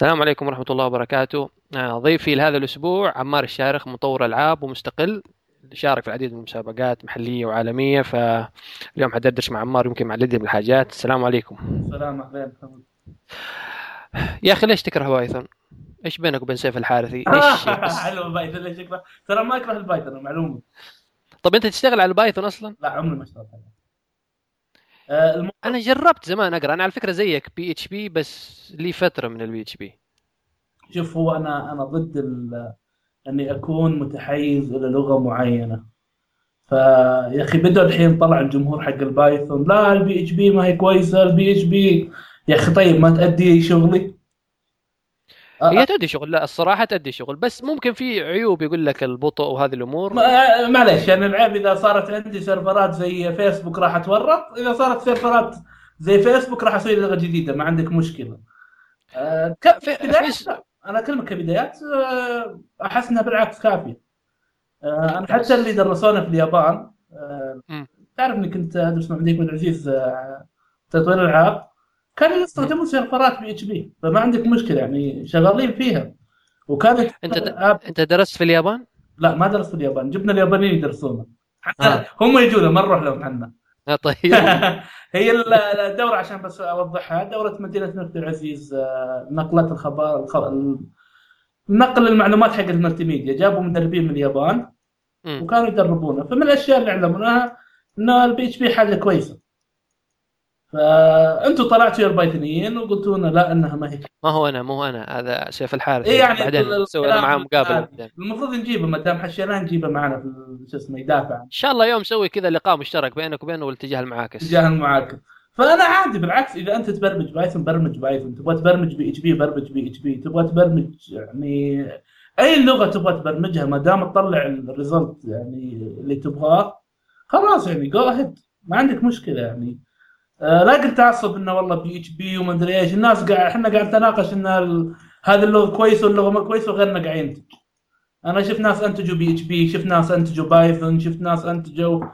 السلام عليكم ورحمة الله وبركاته آه، ضيفي لهذا الأسبوع عمار الشارخ مطور ألعاب ومستقل شارك في العديد من المسابقات محلية وعالمية فاليوم حدردش مع عمار يمكن مع العديد من الحاجات السلام عليكم السلام عليكم يا أخي ليش تكره Python؟ إيش بينك وبين سيف الحارثي؟ إيش؟ حلو Python ليش يكره؟ ترى ما اكره ال Python معلومه طب أنت تشتغل على Python أصلا؟ لا عمري ما اشتغلت عليه آه، الم... أنا جربت زمان أقرأ. أنا على فكرة زيك PHP بس لي فترة من ال PHP. شوف هو أنا أنا ضد ال... أني أكون متحيز إلى لغة معينة. فيا أخي بدأ الحين طلع الجمهور حق ال Python لا ال PHP ما هي كويسة ال PHP. يا أخي طيب ما تأدي شغلي؟ هي تأدي شغل لا الصراحة تأدي شغل بس ممكن في عيوب يقول لك البطء وهذه الأمور. معليش يعني العيب إذا صارت عندي سيرفرات زي فيسبوك راح أتورط إذا صارت سيرفرات زي فيسبوك راح أسوي لغة جديدة ما عندك مشكلة. آه، في- في- لا. أنا أكلمك كبدايات آه، احس انها بالعكس كافية. آه، أنا حتى اللي درسونا في اليابان آه، مم. تعرف إني كنت أدرس مع بن العزيز آه، تطوير الألعاب. كانوا يستخدمون سيرفرات PHP فما عندك مشكلة يعني شغالين فيها. وكانت أنت الألعاب أنت درست في اليابان؟ لا ما درست في اليابان جبنا اليابانيين يدرسونا. آه. هم يجونا ما نروح لهم عنا آه طيب. هي ال- الدورة عشان بس أوضحها دورة مدينة الملك العزيز آه، نقلت الخبر الخ... ال- نقل المعلومات حق الملتي جابوا مدربين من اليابان. وكانوا يدربونا. فمن الأشياء اللي علموناها ان ال PHP حاجة كويسة. فانتم طلعتوا يا البايثونيين وقلتوا لنا لا إنها ما هي. ما هو أنا مو أنا هذا سيف الحارث. إيه يعني بعدين نسوي معاه مقابلة. بعدين. المفروض نجيبه ما دام حشيناه نجيبه معنا في شو اسمه يدافع. إن شاء الله يوم نسوي كذا لقاء مشترك بينك وبينه والاتجاه المعاكس. تجاه المعاكس. فأنا عادي بالعكس إذا أنت تبرمج Python برمج Python. تبغى تبرمج بي إتش بي برمج بي إتش بي. تبغى تبرمج يعني أي لغة تبغى تبرمجها ما دام تطلع ال result يعني اللي تبغاه خلاص يعني go ahead ما عندك مشكلة يعني آه لا قلت تعصب إنه والله PHP وما أدري إيش. الناس قاعد إحنا قاعد نتناقش إن ال- هذه اللغة كويسه واللغة ما كويسه وغيرنا قاعد ينتج أنا شفت ناس أنتجوا PHP شفت ناس أنتجوا Python شفت ناس أنتجوا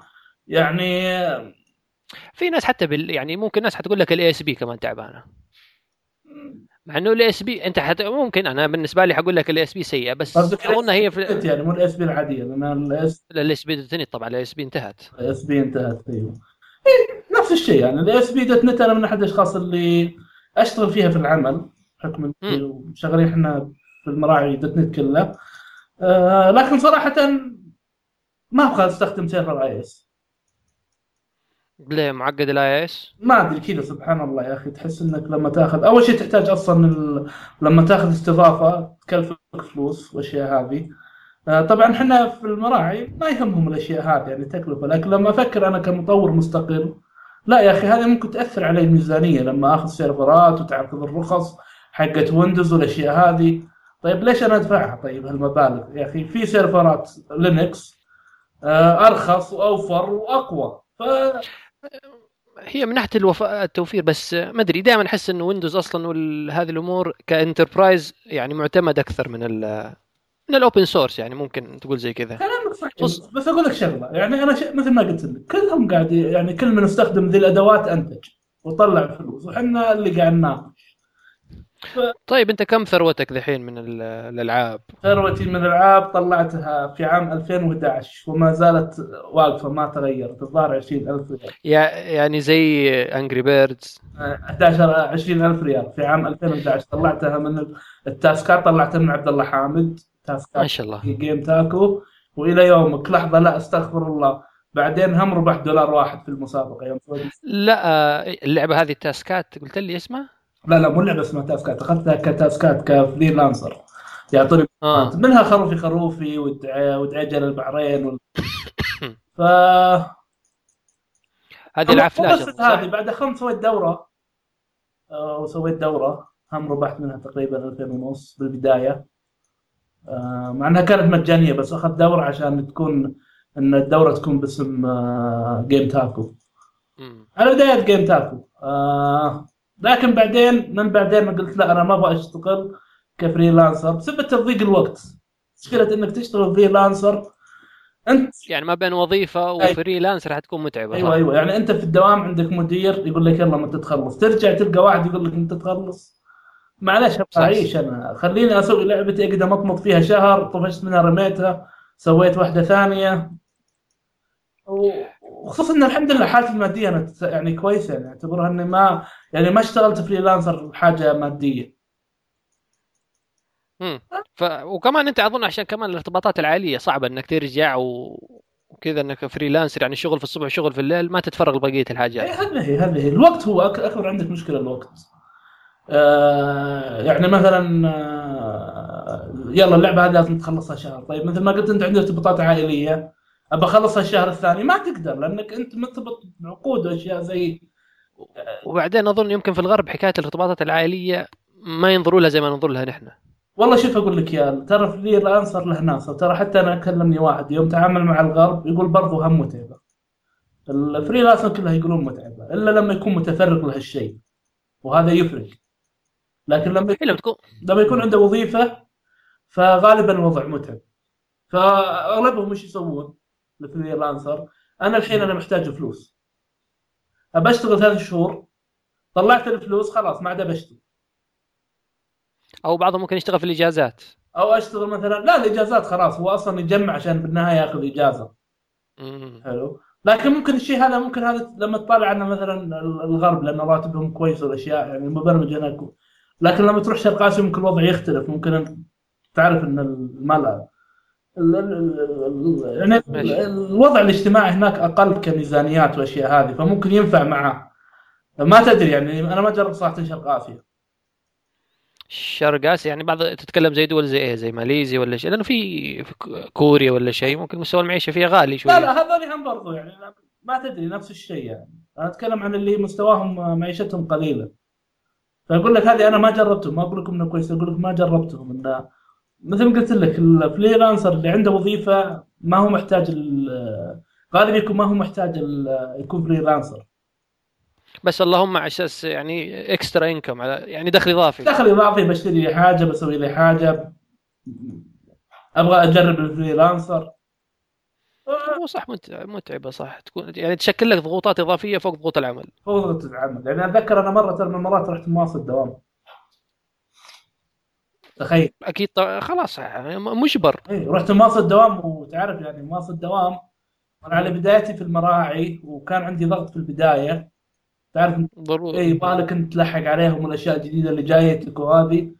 يعني في ناس حتى بال يعني ممكن ناس حتقول لك ال ASP كمان تعبانة. مع إنه ال ASP أنت حت... ممكن أنا بالنسبة لي حقول لك ال ASP سيئة بس أظن هي في يعني مو ال AS P العادية لأن ال ASP طبعا ال ASP انتهت. SP انتهت أيوه. نفس الشيء يعني ال ASP dot NET أنا من أحد الأشخاص اللي أشتغل فيها في العمل بحكم شغالين إحنا في المراعي dot NET كلها آه لكن صراحة ما أبغى أستخدم server IS ليه معقد ال IS ما أدري كذا سبحان الله يا أخي تحس إنك لما تأخذ أول شيء تحتاج أصلا ال... لما تأخذ استضافة تكلفك فلوس والاشياء هذه. آه، طبعا إحنا في المراعي ما يهمهم الأشياء هذه يعني تكلفة لكن لما أفكر أنا كمطور مستقل لا يا أخي هذه ممكن تأثر علي الميزانية لما آخذ سيرفرات وتاخذ الرخص حقت Windows والأشياء هذه. طيب ليش أنا أدفعها؟ طيب هالمبالغ يا أخي في سيرفرات Linux آه، أرخص وأوفر وأقوى. ف هي من ناحية الوف... التوفير بس ما أدري دائما أحس انه ويندوز أصلا وهذه الأمور ك enterprise يعني معتمد أكثر من ال من ال open source يعني ممكن تقول زي كذا. كلامك صح بص- بس أقول لك شغلة. يعني أنا ش... مثل ما قلت لك كلهم قاعد يعني كل من استخدم ذي الأدوات أنتج وطلع فلوس وحنا اللي قاعد نناقش. طيب أنت كم ثروتك ذحين من ال- الألعاب؟ ثروتي من الألعاب طلعتها في عام 2011 وما زالت واقفة ما تغيرت. الظاهر 20000 ريال. يع- يعني زي Angry Birds آه، 11 20000 ريال في عام 2011 طلعتها من التاسكات طلعتها من عبد الله حامد. تاسكات ما شاء الله. في Game Tako. وإلى يومك لحظة لا أستغفر الله. بعدين هم ربحت دولار واحد في المسابقة. يوم لا آه، اللعبة هذه التاسكات قلت لي اسمها؟ لا لا مو لعبة اسمها تاسكات. أخذتها كتاسكات ك freelancer. يعطوني آه. منها خروفي خروفي ودعيج البحرين وال... ف هذه العاب فلاش هذه؟ بعد خمس سويت دورة. آه، وسويت دورة. هم ربحت منها تقريبا 2000 ونص بالبداية. آه، مع انها كانت مجانية بس اخذت دورة عشان تكون إن الدورة تكون باسم آه، Game Tako مم. على بداية Game Tako آه لكن بعدين من بعدين ما قلت لا أنا ما أبغى أشتغل ك freelancer بسبب تضييق الوقت. مشكلة إنك تشتغل freelancer أنت يعني ما بين وظيفة و freelancer حتكون متعبة أيوه صح؟ أيوه. يعني أنت في الدوام عندك مدير يقول لك يلا متى تخلص ترجع تلقى واحد يقول لك متى تخلص معلش أبغى. اعيش أنا خليني أسوي لعبتي أقدر اطمط فيها شهر طفشت منها رميتها سويت واحدة ثانية. وخصوصا إن الحمد لله حالتي المادية أنا يعني كويسة يعني أعتبرها إني ما يعني ما اشتغلت freelancer بحاجه مادية. مم. ف... وكمان أنت أظن عشان كمان الارتباطات العائلية صعبة إنك ترجع و... وكذا إنك فريلانسر يعني شغل في الصبح وشغل في الليل ما تتفرغ لبقية اي الحاجات هي هذا هي. الوقت هو أك- أكبر عندك مشكلة الوقت. يعني مثلا آه يلا اللعبة هذه لازم تخلصها شهر. طيب مثل ما قلت أنت عندك ارتباطات عائلية. أبى أخلصها الشهر الثاني. ما تقدر لأنك أنت مرتبط بعقود وأشياء زي وبعدين أظن يمكن في الغرب حكاية الارتباطات العائلية ما ينظروا لها زي ما ننظر لها نحن. والله شوف أقول لك يا ترى freelancer له ناس. ترى حتى أنا كلمني واحد يوم تعامل مع الغرب يقول برضو هم متعبة. ال freelancer كلها يقولون متعبة إلا لما يكون متفرغ لهالشيء. وهذا يفرق. لكن لما هي لما تكون لما يكون عنده وظيفة فغالبا الوضع متعب. فأغلبهم إيش يسوون؟ ال freelancer. أنا الحين أنا محتاج فلوس. ابى أشتغل ثلاث شهور. طلعت الفلوس خلاص ما عاد بشتغل أو بعضهم ممكن يشتغل في الإجازات. أو أشتغل مثلا لا الإجازات خلاص هو أصلا يجمع عشان بالنهاية ياخذ إجازة. مم. حلو. لكن ممكن الشيء هذا ممكن هذا لما تطالع عنه مثلا الغرب لأن راتبهم كويس والأشياء يعني المبرمج هناك لكن لما تروح شرق آسيا ممكن الوضع يختلف. ممكن تعرف أن المال ال- ال- ال- يعني. الوضع الاجتماعي هناك أقل كميزانيات وأشياء هذه فممكن ينفع معاه ما تدري يعني أنا ما جربت صراحة شرق آسيا. شرق آسيا يعني بعض تتكلم زي دول زي إيه؟ زي ماليزيا ولا شيء. لأنه في في كوريا ولا شيء. ممكن مستوى المعيشة فيها غالي شوي لا لا هذول هم برضو يعني. ما تدري نفس الشيء يعني. أنا أتكلم عن اللي مستواهم معيشتهم قليلة. فأقول لك هذه أنا ما جربتهم ما أقول لكم إنه كويس أقول لك ما جربتهم. إنه مثل ما قلت لك الفريلانسر اللي عنده وظيفة ما هو محتاج ال- غالبا يكون ما هو محتاج يكون freelancer بس اللهم على أساس يعني extra انكم على يعني دخل إضافي. دخل إضافي بشتري لي حاجة بسوي لي حاجة أبغى أجرب ال freelancer هو صح مت- متعبة صح. تكون يعني تشكل لك ضغوطات إضافية فوق ضغوط العمل. فوضى العمل. يعني أتذكر أنا مرة ترى من المرات رحت مواصل الدوام تخيل. أكيد طبعا خلاص يعني مجبر. إيه رحت مواصل الدوام وتعرف يعني مواصل الدوام أنا على بدايتي في المراعي وكان عندي ضغط في البداية. تعرف ضروري. إيه يبغالك انت تلحق عليهم والاشياء الجديدة اللي جايتك وهذه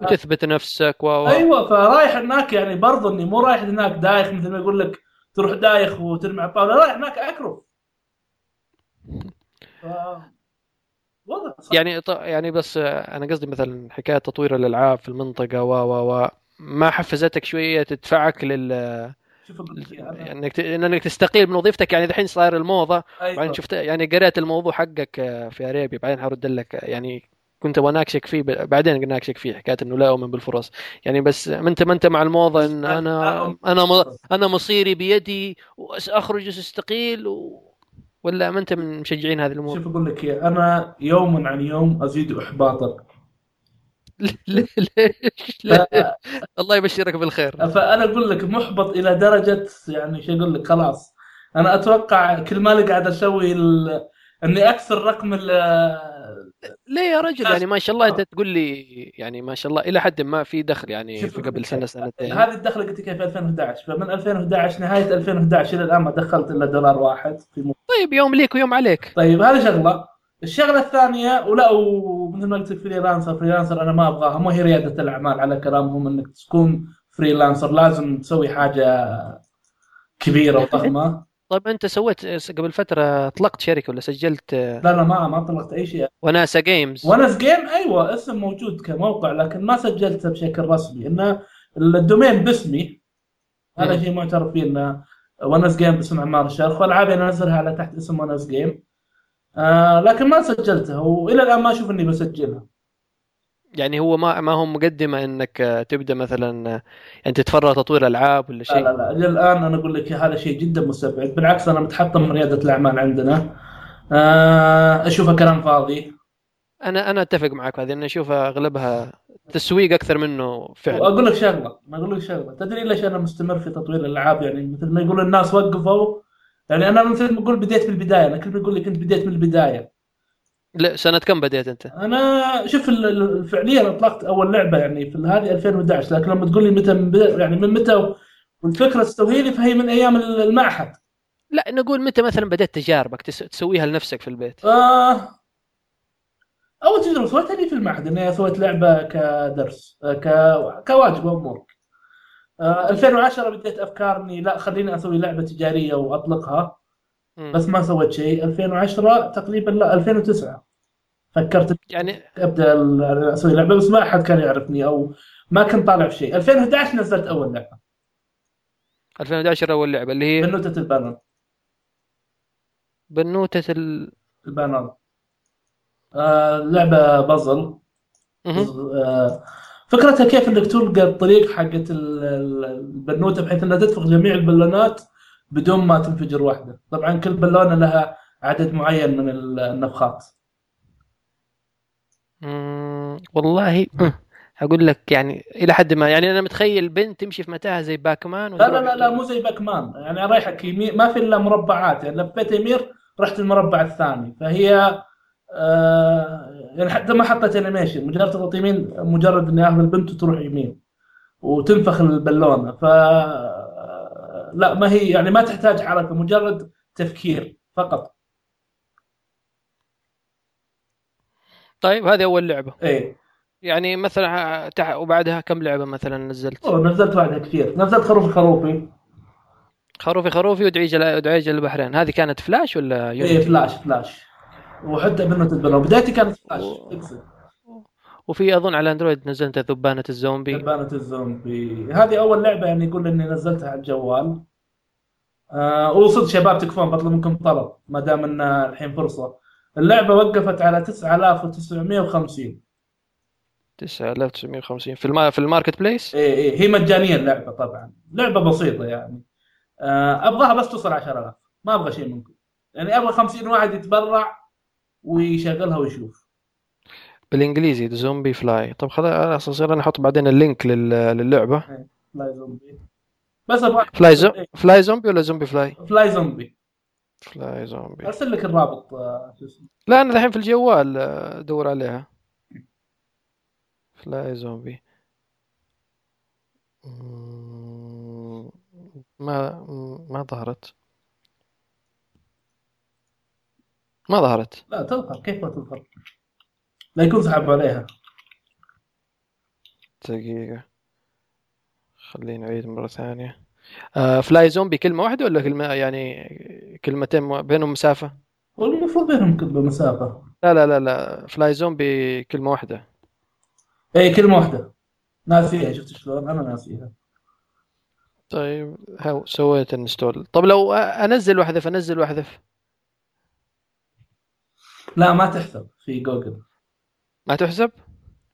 وتثبت نفسك و أيوه فرايح هناك يعني برضو إني مو رايح هناك دايخ مثل ما يقول لك تروح دايخ وترمي على الطاولة رايح هناك اكرف ف... وضع صعب. يعني يعني بس آه، أنا قصدي مثلا حكاية تطوير الألعاب في المنطقة و و و ما حفزتك شوية تدفعك لل أنا- إنك. إنك تستقيل من وظيفتك يعني دحين صاير الموضة أيوة. بعدين شفت يعني قريت الموضوع حقك آه، في أريبيا بعدين حرد لك يعني كنت أبغى أناقشك فيه بعدين ناقشك فيه حكاية إنه لا أؤمن بالفرص يعني بس ما انت ما أنت مع الموضة إن أنا أنا. أنا مصيري بيدي واخرج وأستقيل و... ولا ما أنت من مشجعين هذه الأمور؟ شوف أقول لك أنا يوما عن يوم أزيد احباطا ليش؟ ليش؟ الله يبشرك بالخير فأنا أقول لك محبط إلى درجة يعني شو أقول لك خلاص أنا أتوقع كل ما قاعد أسوي ال... إني أكسر رقم ال... ليه يا رجل؟ يعني ما شاء الله أنت تقول لي يعني ما شاء الله إلى حد ما في دخل يعني في قبل سنة سنتين. هذه الدخلة قلت لك في 2011 فمن 2011 نهاية 2011 إلى الآن ما دخلت إلا دولار واحد في م... طيب يوم ليك ويوم عليك. طيب هذه شغلة. الشغلة الثانية ولا ومثل ما قلت لك freelancer freelancer أنا ما أبغاها مو هي ريادة الأعمال على كلامهم إنك تكون freelancer لازم تسوي حاجة كبيرة وضخمه طيب انت سويت قبل فترة اطلقت شركة ولا سجلت؟ لا لا ما ما طلقت أي شيء. وناسة Games ونس Game أيوه اسم موجود كموقع لكن ما سجلته بشكل رسمي. انه ال domain باسمي هذا. شيء معترف فيه انه ونس جيم باسم عمار الشرخ والعابي أنا أنزلها على تحت اسم ونس جيم آه لكن ما سجلتها وإلى الآن ما أشوف إني بسجلها. يعني هو ما ما هو مقدمة إنك تبدأ مثلا يعني تتفرغ تطوير العاب ولا لا شيء؟ لا لا إلى الان أنا أقول لك هذا شيء جدا مستبعد. بالعكس أنا متحطم من ريادة الأعمال عندنا. آه اشوفها كلام فاضي. أنا أنا أتفق معك هذه أنا اشوفها أغلبها تسويق أكثر منه فعل وأقول لك شغلة ما أقول لك شغلة. تدري ليش أنا مستمر في تطوير الألعاب؟ يعني مثل ما يقول الناس وقفوا. يعني أنا مثل ما أقول بديت من البدايه أنا كل ما أقول لك أنت بديت من البداية. لا سنة كم بديت أنت؟ أنا شوف فعليا أطلقت أول لعبة يعني في هذه 2011 لكن لما تقول لي متى من يعني من متى والفكرة تستوي لي فهي من أيام المعهد لا نقول متى مثلا بدأت تجاربك تس- تسويها لنفسك في البيت آه أول تجربه سويتها لي في المعهد إني سويت لعبة كدرس آه، ك... كواجب أمور آه 2010 بديت افكار اني لا خليني أسوي لعبة تجارية وأطلقها. بس ما سويت شيء. 2010 تقريبا لا 2009 فكرت يعني أبدأ أسوي لعبة بس ما أحد كان يعرفني أو ما كنت طالع في شيء. 2011 نزلت أول لعبة. 2011 أول لعبة اللي هي بنوتة البالونة. بنوتة ال... البالونة. آه لعبة بازل. آه، فكرتها كيف إنك تلقى الطريق حقت ال- ال- البنوتة بحيث إنها تدفق جميع البالونات بدون ما تنفجر واحدة، طبعا كل بالونة لها عدد معين من ال- النفخات. والله. أقول لك يعني إلى حد ما. يعني أنا متخيل بنت تمشي في متاهة زي باكمان لا لا لا, لا مو زي باكمان. يعني رايحك يمين ما في إلا مربعات. يعني لفيت يمين رحت المربع الثاني. فهي آه يعني حتى ما حطيت انيميشن مجرد تضغط يمين مجرد إني أخذ البنت وتروح يمين. وتنفخ البالونة. ف لا ما هي يعني ما تحتاج حركه مجرد تفكير فقط. طيب هذه أول لعبة. إيه. يعني مثلا تح... وبعدها كم لعبة مثلا نزلت؟ والله نزلت بعدها كثير. نزلت خروف خروفي. خروفي خروفي ودعيج ودعيج البحرين. هذه كانت فلاش ولا إيه Unity؟ Flash Flash. وحتى بنوتة البالونه بدايتي كانت فلاش. و-. وفي أظن على Android نزلت ذبانه الزومبي. دبانة الزومبي. هذه أول لعبة يعني يقول إني نزلتها على الجوال. آه وصلت شباب تكفون بطلب منكم طلب ما دام إن الحين فرصة. اللعبة وقفت على 9950 9950 في الما... في ال marketplace؟ إيه إيه هي مجانية اللعبة طبعا. لعبة بسيطة يعني. آه أبغاها بس توصل 10000 ما أبغى شيء منكم. يعني أبغى 50 واحد يتبرع ويشغلها ويشوف. بالإنجليزي Zombie Fly طب خلاص اصير أنا أحط بعدين ال link لل... للعبة. Fly Zombie بس أبغى Fly Zo... Fly Zombie ولا Zombie Fly؟ Fly Zombie Fly Zombie أرسل لك الرابط آه شو اسمه. لا أنا الحين في الجوال آه، ادور عليها. Fly Zombie ما ما ظهرت. ما ظهرت. لا تظهر. كيف ما تظهر؟ لا يكون سحب عليها. دقيقة. خلينا نعيد مرة ثانية. آه Fly Zombie كلمة واحدة ولا كلمة يعني كلمتين بينهم مسافة؟ والمفروض بينهم كل مسافة. لا لا لا لا. Fly Zombie كلمة واحدة. اي كلمة واحدة. ناسيها شفت شلون؟ أنا ناسيها طيب هاو سويت install طب لو أنزل واحذف انزل واحذف لا ما تحسب. في جوجل ما تحسب؟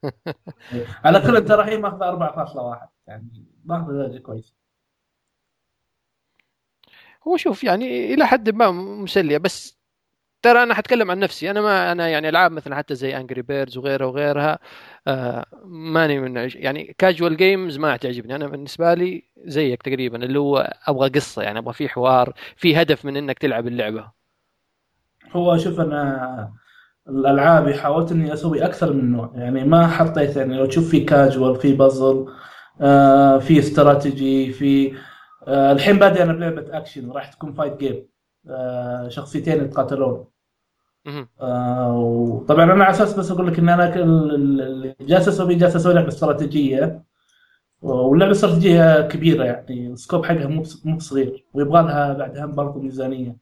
على كل ترى هي ماخذة 4.1 يعني ماخذة درجة كويسة. هو شوف يعني إلى حد ما مسلية بس ترى أنا حتكلم عن نفسي. أنا ما أنا يعني ألعاب مثلا حتى زي Angry Birds وغيرها وغيرها آه ماني من يعني casual games ما تعجبني. أنا بالنسبة لي زيك تقريبا اللي هو أبغى قصة يعني أبغى في حوار في هدف من إنك تلعب اللعبة. هو شوف أنا الألعاب حاولت إني أسوي أكثر من نوع. يعني ما حطيت يعني لو تشوف في كاجوال في بازل آه في استراتيجي في آه الحين بادئ أنا بلعبة اكشن راح تكون fight game آه شخصيتين يتقاتلون. آه وطبعا أنا على أساس بس أقول لك إن أنا اللي جالس أسوي جالس أسوي لعبة استراتيجية. واللعبة استراتيجية كبيرة يعني. السكوب حقها مو مو بصغير. ويبغى لها بعدها برضه ميزانية.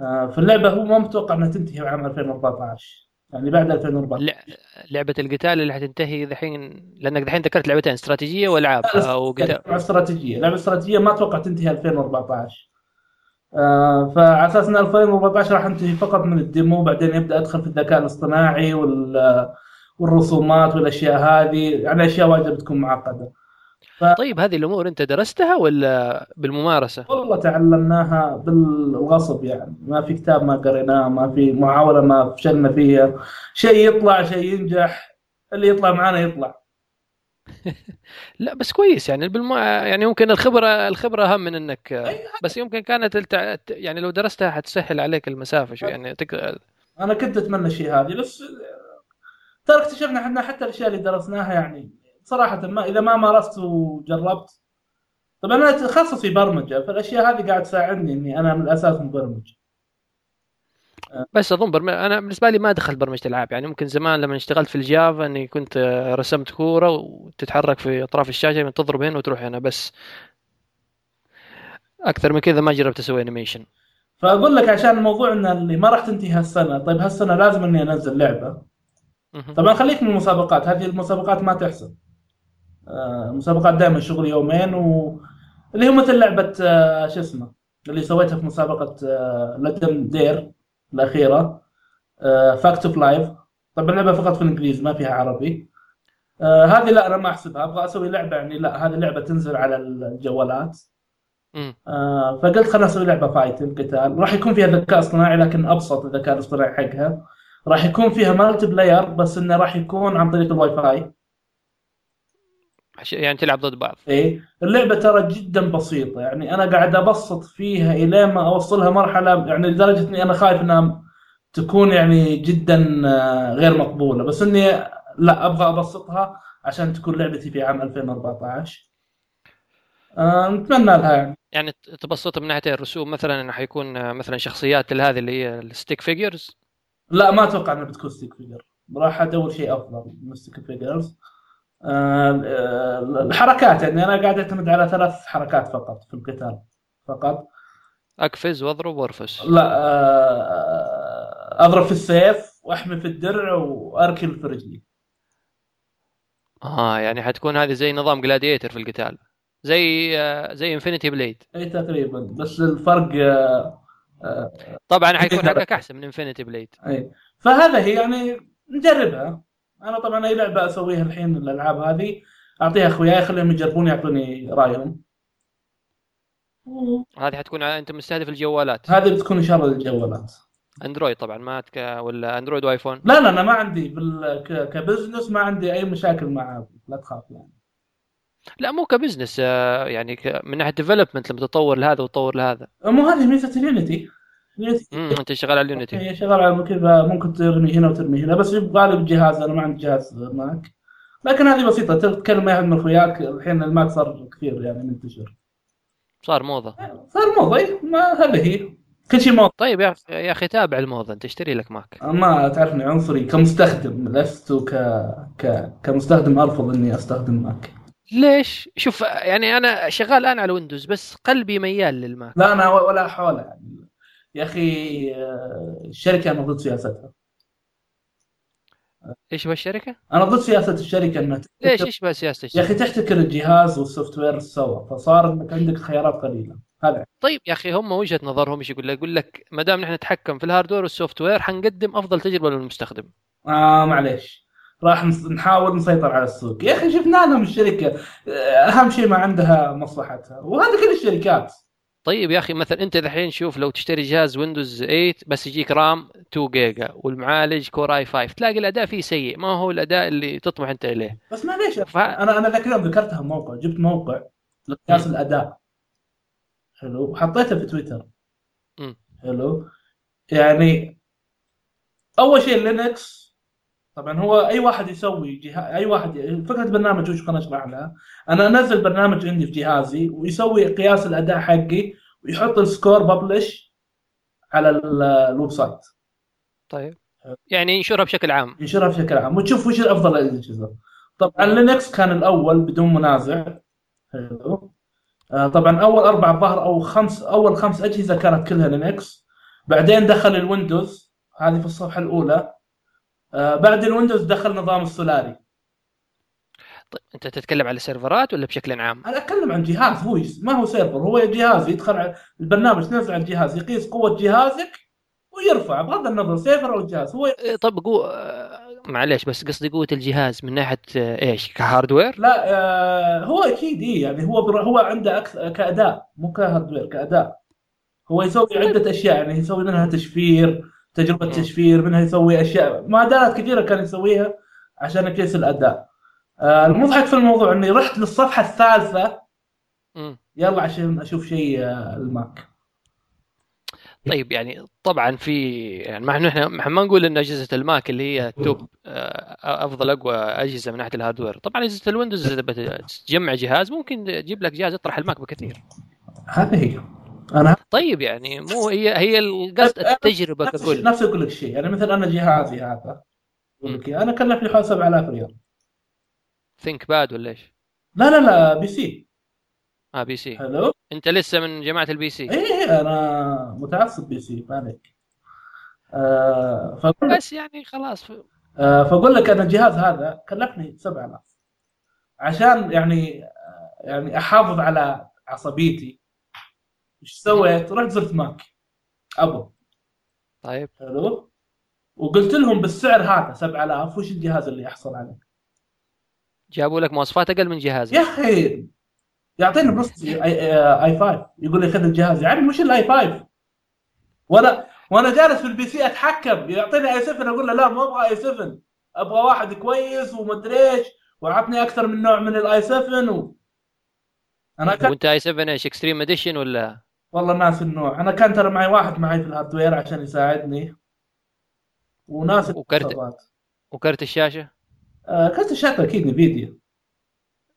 آه فاللعبه هو ما متوقع إنها تنتهي عام 2014 يعني بعد 2014 لع- لعبة القتال اللي حتنتهي دحين لأنك دحين ذكرت لعبتين استراتيجية والعاب أو قتال. لعبه استراتيجية. لعبة استراتيجية ما أتوقع تنتهي 2014 آه فعلى أساس إن 2014 راح انتهي فقط من الديمو بعدين يبدأ أدخل في الذكاء الاصطناعي وال والرسومات والأشياء هذه. يعني أشياء واجد بتكون معقدة. طيب هذه الأمور أنت درستها ولا بالممارسة؟ والله تعلمناها بالغصب يعني. ما في كتاب ما قريناه ما في محاوله ما فشلنا فيها. شيء يطلع شيء ينجح. اللي يطلع معنا يطلع. لا بس كويس يعني بالم... يعني ممكن الخبرة الخبرة أهم من إنك بس يمكن كانت التع... يعني لو درستها حتسهل عليك المسافة شوي يعني تك... أنا كنت أتمنى الشيء هذه بس ترى اكتشفنا إحنا حتى الأشياء اللي درسناها يعني صراحة ما إذا ما مارست وجربت. طبعا أنا تخصصي برمجة فالأشياء هذه قاعد تساعدني إني أنا من الأساس مبرمج بس أظن برم... أنا بالنسبة لي ما دخلت برمجة ألعاب. يعني ممكن زمان لما اشتغلت في الجافا إني كنت رسمت كورة وتتحرك في أطراف الشاشة تضرب هنا وتروح هنا بس أكثر من كذا ما جربت أسوي animation فأقول لك عشان الموضوع إن اللي ما راح تنتهي هالسنة طيب هالسنة لازم إني أنزل لعبة. طبعا خليك من المسابقات هذه المسابقات ما تحسب آه، المسابقات دائما شغل يومين و اللي هو مثل لعبة آه، شو اسمه؟ اللي سويتها في مسابقة Ludum Dare الأخيرة Fact of Life طبعا اللعبه فقط في الانجليزي ما فيها عربي. آه هذه لا أنا ما أحسبها. أبغى أسوي لعبة يعني لا هذه لعبة تنزل على الجوالات. آه فقلت خلنا أسوي لعبة fighting قتال. راح يكون فيها ذكاء اصطناعي لكن أبسط الذكاء الاصطناعي حقها. راح يكون فيها multiplayer بس إنه راح يكون عن طريق الواي فاي. يعني تلعب ضد بعض. إيه؟ اللعبة ترى جدا بسيطة. يعني أنا قاعد أبسط فيها إلى ما أوصلها مرحلة يعني لدرجة إني أنا خايف إنها تكون يعني جدا آه، غير مقبولة. بس إني لا أبغى أبسطها عشان تكون لعبتي في عام 2014 أه نتمنى لها يعني. يعني تبسطها من ناحية الرسوم مثلا إنه حيكون آه، مثلا شخصيات هذه اللي هي ال stick figures لا ما أتوقع إنها بتكون stick figure راح أدور شيء أفضل من stick figures آه، الحركات يعني أنا قاعد أعتمد على ثلاث حركات فقط في القتال فقط. أقفز وأضرب وارفس لا آه، أضرب في السيف وأحمي في الدرع واركل في رجلي. آه يعني حتكون هذه زي نظام gladiator في القتال. زي آه، زي Infinity Blade أي تقريبا بس الفرق طبعا حيكون حقك أحسن من Infinity Blade أي فهذا هي يعني نجربها. أنا طبعا أي لعبة أسويها الحين الألعاب هذه أعطيها اخوياي اخليهم يجربون يعطوني رأيهم. هذه حتكون أنت مستهدف الجوالات. هذه بتكون إن شاء الله للجوالات. أندرويد طبعا ما تك... ولا أندرويد وآيفون؟ لا لا أنا ما عندي. بال... ك... ك business ما عندي أي مشاكل مع لا تخاف يعني. لا مو ك business آه، يعني من ناحية development لما تطور لهذا وتطور لهذا. مو هذه ميزة ال Unity. أنت شغال على ال Unity هي شغال على كذا ممكن ترمي هنا وترمي هنا بس غالب الجهاز أنا ما عندي جهاز ماك لكن هذه بسيطة تتكلم مع أحد من أخوياك الحين الماك صار كثير يعني منتشر. صار موضة. صار موضة إيه، ما هذه هي. كل شيء موضة. طيب يا أخي يا أخي تابع الموضة أنت اشتري لك ماك ما تعرفني عنصري كمستخدم لست ك... ك... كمستخدم أرفض إني أستخدم ماك ليش؟ شوف يعني أنا شغال الآن على ويندوز بس قلبي ميال للماك لا أنا ولا حوله يعني. يا أخي آه، الشركة أنا ضد سياستها. إيش هو الشركة؟ أنا ضد سياسة الشركة إنها ليش؟ إيش بقى سياسة الشركة؟ يا أخي تحتكر الجهاز وال software سوا فصار انك عندك خيارات قليلة. هذا طيب يا أخي هم وجهة نظرهم إيش يقول لك؟ يقول لك ما دام نحن نتحكم في ال hardware وال software حنقدم أفضل تجربة للمستخدم. آه معليش. راح نحاول نسيطر على السوق. يا أخي شفنا لهم الشركة آه، أهم شيء ما عندها مصلحتها. وهذا كل الشركات. طيب يا أخي مثلا أنت الحين شوف لو تشتري جهاز ويندوز 8 بس يجيك RAM 2 جيجا والمعالج Core i5 تلاقي الأداء فيه سيء ما هو الأداء اللي تطمح أنت إليه. بس معليش ف... أنا أنا ذاك اليوم ذكرتها موقع جبت موقع لقياس الأداء. حلو. وحطيته في تويتر. م. حلو. يعني أول شيء لينكس طبعا هو أي واحد يسوي جهاز أي واحد فكرة برنامج وش خلينا نشرح لها؟ أنا أنزل برنامج عندي في جهازي ويسوي قياس الأداء حقي ويحط ال score ببلش على ال website. طيب. يعني ينشرها بشكل عام. ينشرها بشكل عام. وتشوف وش افضل الاجهزه طبعا لينكس كان الأول بدون منازع. حلو. آه، طبعا أول أربع ظهر أو خمس أول خمس أجهزة كانت كلها لينكس. بعدين دخل الويندوز هذه في الصفحة الأولى. بعد الويندوز دخل نظام ال Solaris طيب أنت تتكلم على سيرفرات ولا بشكل عام؟ أنا أتكلم عن جهاز هو ما هو server هو جهاز يدخل على البرنامج تنزل على الجهاز يقيس قوة جهازك ويرفع بغض النظر server أو جهاز هو إيه، طب قو... آه، معليش بس قصدي قوة الجهاز من ناحية آه، إيش ك hardware؟ لا هو أكيد إيه يعني هو بر... هو عنده أكثر كاداء مو ك hardware كاداء هو يسوي عدة أشياء يعني يسوي منها تشفير تجربة تشفير منها يسوي أشياء. معادلات كثيرة كان يسويها عشان يقيس الأداء. آه المضحك في الموضوع إني رحت للصفحة الثالثة. يلا عشان أشوف شيء آه ال Mac. طيب يعني طبعا في يعني ما إحنا ما نقول إن أجهزة ال Mac اللي هي top آه، أفضل أقوى أجهزة من ناحية ال hardware. طبعا أجهزة ال Windows إذا تجمع جهاز ممكن تجيب لك جهاز يطرح ال Mac بكثير. هذه هي. أنا طيب يعني مو هي هي القصد التجربة ككل. نفس أقول لك شيء. يعني مثلا أنا جهازي هذا أقول لك أنا كلفني حوالي 7000 ريال. ThinkPad ولا إيش؟ لا لا لا. PC. آه PC. حلو أنت لسه من جماعة ال PC. اي إيه، أنا متعصب PC. ما عليك. آه فقل بس يعني خلاص. آه فأقول لك أنا الجهاز هذا كلفني 7000 عشان يعني يعني أحافظ على عصبيتي. إيش سويت؟ رحت زرت Mac Apple. طيب. حلو. وقلت لهم بالسعر هذا 7000 وش الجهاز اللي احصل عليه؟ جابوا لك مواصفات أقل من جهازك. يا أخي يعطيني بس i 5 يقول لي خذ الجهاز. يعني مش ال i5 وأنا وأنا جالس في ال PC أتحكم. يعطيني i7 أقول له لا ما أبغى i7 أبغى واحد كويس ومدري إيش وعطني أكثر من نوع من ال i 7 و... أنا كان... وأنت i7 إيش Extreme Edition ولا؟ والله ناس النوع أنا كان ترى معي واحد معي في الهاردوير عشان يساعدني. وناس وكرت وكرت الشاشة؟ آه كرت الشاشة أكيد نفيديا.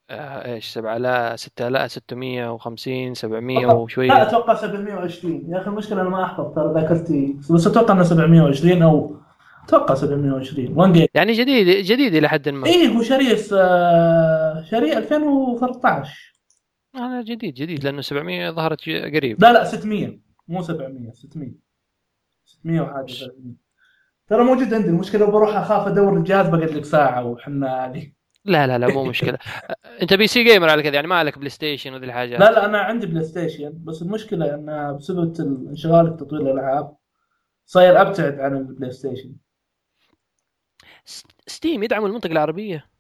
آه إيش 7000 6000 650 700 وشويه لا أتوقع 720 يا أخي المشكلة أنا ما أحفظ ترى ذاكرتي. بس أتوقع إنه 720 أو أتوقع 720 1 جيم يعني جديد جديد إلى حد ما. اي هو شاريه آه، شاريه 2013 أنا جديد جديد لأنه 700 ظهرت قريب. لا لا 600 مو 700 600 600 وحاجة ترى موجود عندي المشكلة بروح أخاف أدور الجهاز بقعد لك ساعة وحنا هذه. لا لا لا مو مشكلة. أنت PC gamer على كذا يعني ما لك PlayStation وذي الحاجات. لا لا أنا عندي PlayStation بس المشكلة إن بسبب انشغالي في تطوير الالعاب صاير أبتعد عن ال PlayStation Steam يدعم المنطقة العربية. آه،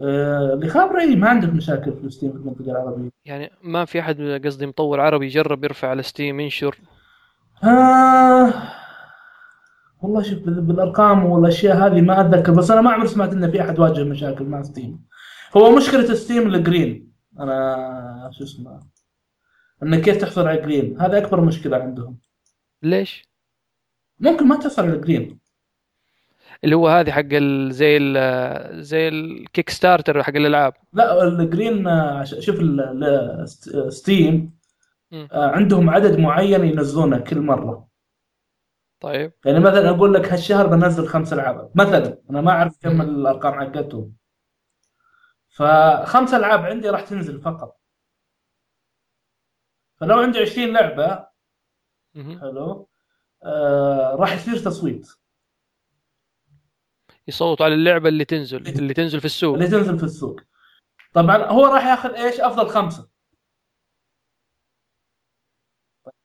اللي خابري ما عندك مشاكل في Steam في المنطقة العربية. يعني ما في أحد قصدي مطور عربي يجرب يرفع على Steam ينشر. آه والله شوف بالأرقام والأشياء هذه ما أتذكر بس أنا ما عمري سمعت إن في أحد واجه مشاكل مع Steam. هو مشكلة Steam ال green أنا شو اسمه انك كيف تحصل على green هذا أكبر مشكلة عندهم. ليش؟ ممكن ما تحصل على green اللي هو هذه حق زي ال زي ال Kickstarter حق الألعاب. لا ال green شوف Steam عندهم عدد معين ينزلونه كل مرة. طيب. يعني مثلا أقول لك هالشهر بنزل خمس ألعاب. مثلا أنا ما أعرف كم الأرقام حقتهم. فخمس ألعاب عندي راح تنزل فقط. فلو عندي 20 لعبة حلو آه راح يصير تصويت. يصوتوا على اللعبة اللي تنزل اللي تنزل في السوق. اللي تنزل في السوق. طبعا هو راح ياخذ إيش؟ أفضل خمسة.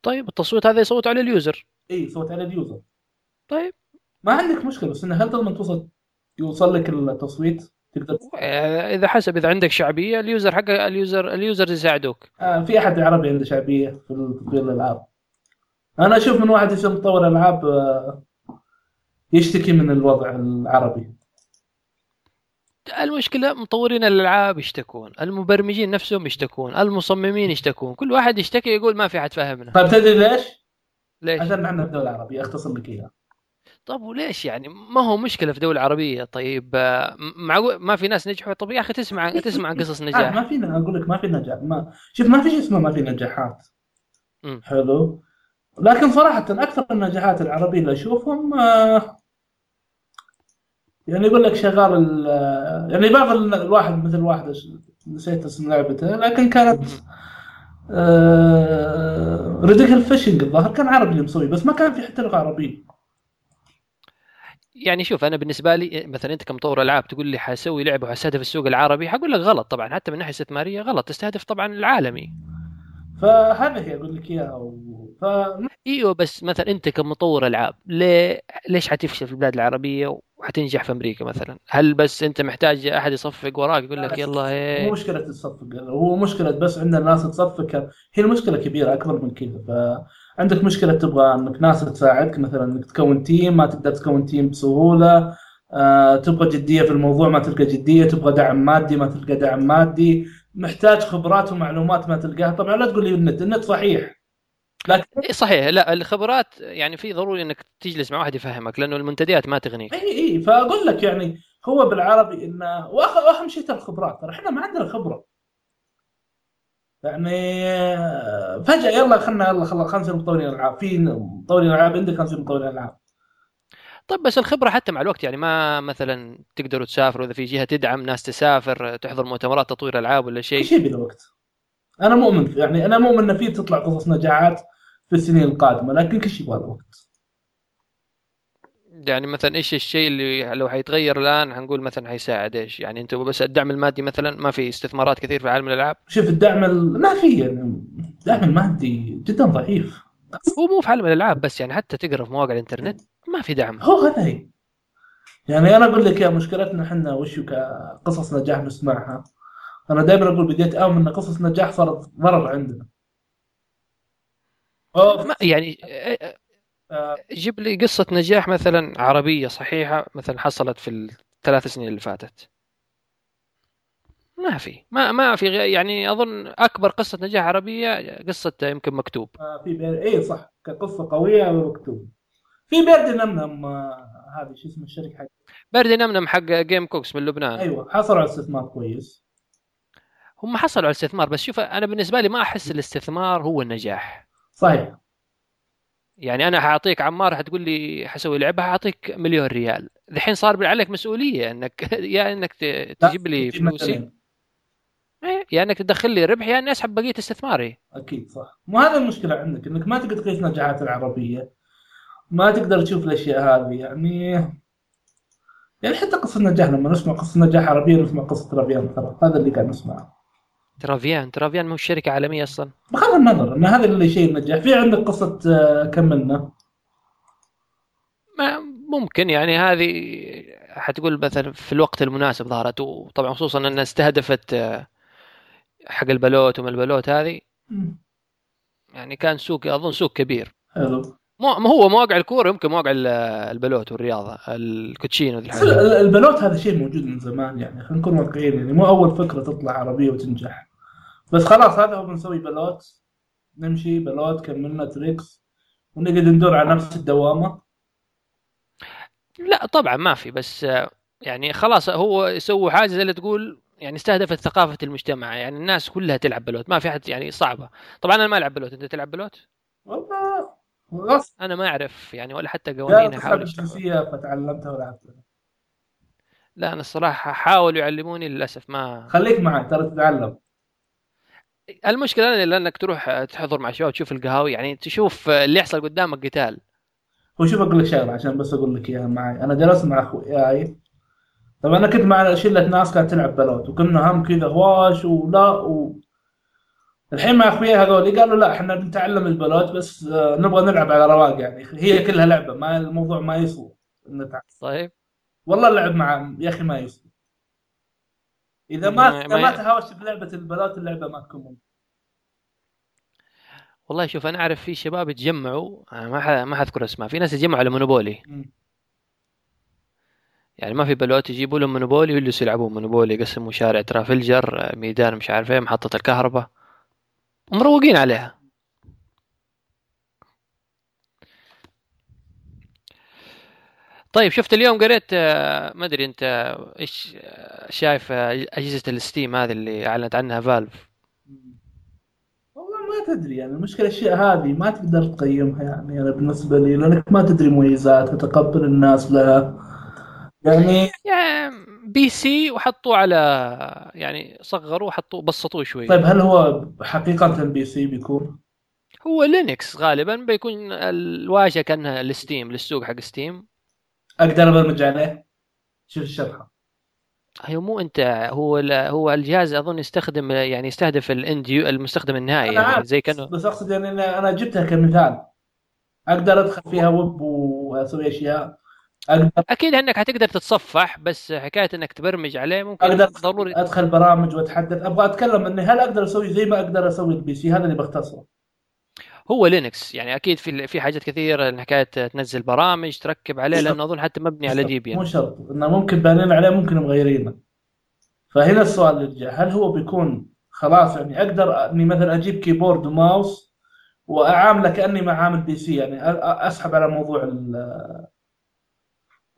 طيب التصويت هذا يصوت على ال user. إي صوت على ال user. طيب. ما عندك مشكلة بس إنه هل تضمن توصل يوصل لك التصويت؟ تقدر. إذا حسب إذا عندك شعبية ال user حق ال user ال user يساعدوك. آه في أحد عربي عنده شعبية في تطوير الألعاب. أنا أشوف من واحد يصير مطور ألعاب آه يشتكي من الوضع العربي. المشكلة مطورين الألعاب يشتكون المبرمجين نفسهم يشتكون المصممين يشتكون كل واحد يشتكي يقول ما في أحد فاهمنا. طيب تدري ليش؟ ليش؟ عشان إحنا في دوله عربية اختصر لك إياها. طب وليش يعني؟ ما هو مشكلة في دوله عربية؟ طيب معقول ما في ناس نجحوا؟ طب يا أخي تسمع تسمع قصص نجاح. ما في أقول لك ما في نجاح. ما شوف ما في شيء اسمه ما في نجاحات؟ م. حلو. لكن صراحة أكثر النجاحات العربية اللي أشوفهم آه يعني يقول لك شغال يعني بعض الواحد مثل واحد نسيت اسم لعبته لكن كانت آه فيشنج الظاهر كان عربي اللي مسوي بس ما كان في حتى لغة عربية. يعني شوف أنا بالنسبة لي مثلا أنت كمطور ألعاب تقول لي حاسوي لعبة وحستهدف السوق العربي حقول لك غلط طبعا حتى من ناحية استثمارية غلط تستهدف طبعا العالمي. فهذا هي أقول لك إياها ف... إيوه بس مثلا أنت كمطور ألعاب ليه ليش حتفشل في البلاد العربية وحتنجح في أمريكا مثلا؟ هل بس أنت محتاج أحد يصفق وراك يقول لك يلا هي مو مشكلة تصفق هو مشكلة بس عندنا الناس تصفق هي المشكلة كبيرة أكبر من كذا فعندك مشكلة تبغى إنك ناس تساعدك مثلا إنك تكون تيم ما تقدر تكون تيم بسهولة أه تبغى جدية في الموضوع ما تلقى جدية تبغى دعم مادي ما تلقى دعم مادي محتاج خبرات ومعلومات ما تلقاها طبعا لا تقول لي النت النت صحيح. لكن إيه صحيح. لا الخبرات يعني في ضروري إنك تجلس مع واحد يفهمك لأنه المنتديات ما تغنيك. اي اي فأقول لك يعني هو بالعربي إنه وأخ- وأهم شيء ترى الخبرات. ترى إحنا ما عندنا خبرة. يعني آه، فجأة يلا خلنا يلا خلنا خمسه نصير مطورين ألعاب. في مطورين ألعاب عندك خمسه مطورين ألعاب. طيب بس الخبرة حتى مع الوقت يعني ما مثلا تقدروا تسافروا إذا في جهة تدعم ناس تسافر تحضر مؤتمرات تطوير ألعاب ولا شيء؟ شيء بلا وقت. أنا مؤمن يعني أنا مؤمن إن في تطلع قصص نجاحات في السنين القادمة لكن كل شيء يبغى وقت يعني مثلا إيش الشيء اللي لو حيتغير الآن؟ حنقول مثلا حيساعد إيش؟ يعني أنتم بس الدعم المادي مثلا ما في استثمارات كثير في عالم الألعاب؟ شوف الدعم ال... ما في يعني الدعم المادي جدا ضعيف. هو مو في عالم الألعاب بس يعني حتى تقرأ في مواقع الإنترنت ما في دعم. هو هذا هي يعني أنا أقول لك يا مشكلتنا إحنا وشو كقصص نجاح نسمعها. أنا دائما أقول بديت اؤمن إن قصص نجاح صارت ضرر عندنا. أوه. ما يعني آه، جيب لي قصة نجاح مثلا عربية صحيحة مثلا حصلت في الثلاث سنين اللي فاتت. ما في. ما ما في يعني أظن أكبر قصة نجاح عربية قصة يمكن مكتوب. آه، في. اي صح. كقصة قوية ومكتوب في بيرد نمنم آه، هذه شو اسمه الشركة حق Birdy Nam Nam حق Game Cooks من لبنان. أيوه حصلوا على استثمار كويس. هم حصلوا على الاستثمار بس شوف أنا بالنسبة لي ما أحس الاستثمار هو النجاح. صحيح. يعني أنا حأعطيك عمار حتقول لي حسوي لعبة حأعطيك مليون ريال. الحين صار عليك مسؤولية إنك يا إنك تجيب لي فلوسي. إيه، يا إنك تدخل لي ربح يا إني أسحب بقية استثماري. أكيد صح. مو هذا المشكلة عندك إنك ما تقدر تقيس نجاحات العربية. ما تقدر تشوف الأشياء هذه يعني يعني حتى قصة نجاح لما نسمع قصة نجاح عربية نسمع قصة رافيان ترى هذا اللي قاعد نسمعه. ترافيان ترافيان مو شركة عالمية أصلا. بغض النظر إن هذا اللي شيء نجاح. في عندك قصة آه، كملنا ما ممكن يعني هذه حتقول مثلا في الوقت المناسب ظهرت وطبعا خصوصا انها استهدفت آه، حق البلوت وما البلوت هذه. يعني كان سوق أظن سوق كبير. حلو. ما هو مواقع الكورة يمكن مواقع ال- البلوت والرياضة الكوتشينة وذي بس الحاجات ال- البلوت هذا شيء موجود من زمان يعني خلينا نكون واقعيين يعني مو أول فكرة تطلع عربية وتنجح. بس خلاص هذا هو بنسوي بلوت. نمشي بلوت كملنا تريكس ونقعد ندور على نفس الدوامة. لا طبعا ما في بس يعني خلاص هو يسووا حاجة زي اللي تقول يعني استهدفت ثقافة المجتمع يعني الناس كلها تلعب بلوت ما في أحد يعني صعبة. طبعا أنا ما ألعب بلوت أنت تلعب بلوت؟ والله غصب أنا ما أعرف يعني ولا حتى قوانين أحاول. الجنسيه فتعلمتها ولعبتها لا أنا الصراحة حاولوا يعلموني للأسف ما خليك معي ترى تتعلم. المشكلة لانك تروح تحضر مع شباب تشوف القهاوي يعني تشوف اللي يحصل قدامك قتال. هو شوف أقول لك شغلة عشان بس أقول لك إياها معي. أنا جلست مع أخوياي. طبعا أنا كنت مع شلة ناس كانت تلعب بلوت وكنا هم كذا هواش ولا و... الحين مع اخوياي هذول قالوا لا إحنا بنتعلم البلوت بس آه، نبغى نلعب على رواق يعني. هي كلها لعبة ما الموضوع ما يسوى طيب. والله اللعب مع يا أخي ما يسوى. إذا ما- ما إذا ما- تهاوشت بلعبة البلوت اللعبة ما تكون ممتعة. والله شوف أنا أعرف في شباب يتجمعوا ما ح- ما حذكر أسماء في ناس يتجمعوا على Monopoly. يعني ما في بلوت يجيبوا لهم Monopoly ويجلسوا يلعبون Monopoly يقسموا شارع Trafalgar ميدان مش عارف إيه محطة الكهرباء. ومروقين عليها. طيب شفت اليوم قريت آه، ما أدري أنت إيش آه، شايف آه، أجهزة ال Steam هذه اللي أعلنت عنها Valve؟ والله ما تدري يعني المشكلة الأشياء هذه ما تقدر تقيمها يعني أنا بالنسبة لي لأنك ما تدري مميزاتها تقبل الناس لها. يعني يعني PC وحطوه على يعني صغروا وحطوه بسطوه شوي. طيب هل هو حقيقة ال PC بيكون؟ هو Linux غالبا بيكون الواجهة كأنها ال Steam للسوق حق Steam. أقدر أبرمج عليه؟ شوف الشريحة. هي مو أنت هو هو الجهاز أظن يستخدم يعني يستهدف ال end المستخدم النهائي يعني زي كأنه بس أقصد يعني أنا جبتها كمثال. أقدر أدخل فيها ويب وأسوي أشياء. أقدر أكيد إنك حتقدر تتصفح بس حكاية إنك تبرمج عليه ممكن أقدر ضروري. أدخل برامج وأتحدث. أبغى أتكلم إني هل أقدر أسوي زي ما أقدر أسوي ال PC؟ هذا اللي بختصره. هو Linux يعني أكيد في في حاجات كثيرة حكاية تنزل برامج تركب عليه. لأنه أظن حتى مبني على Debian مو شرط. إنه ممكن بانين عليه ممكن مغيرينه. فهنا السؤال اللي جاء هل هو بيكون خلاص يعني أقدر إني مثلا أجيب keyboard و mouse وأعامله كأني ما عامل PC؟ يعني أسحب على موضوع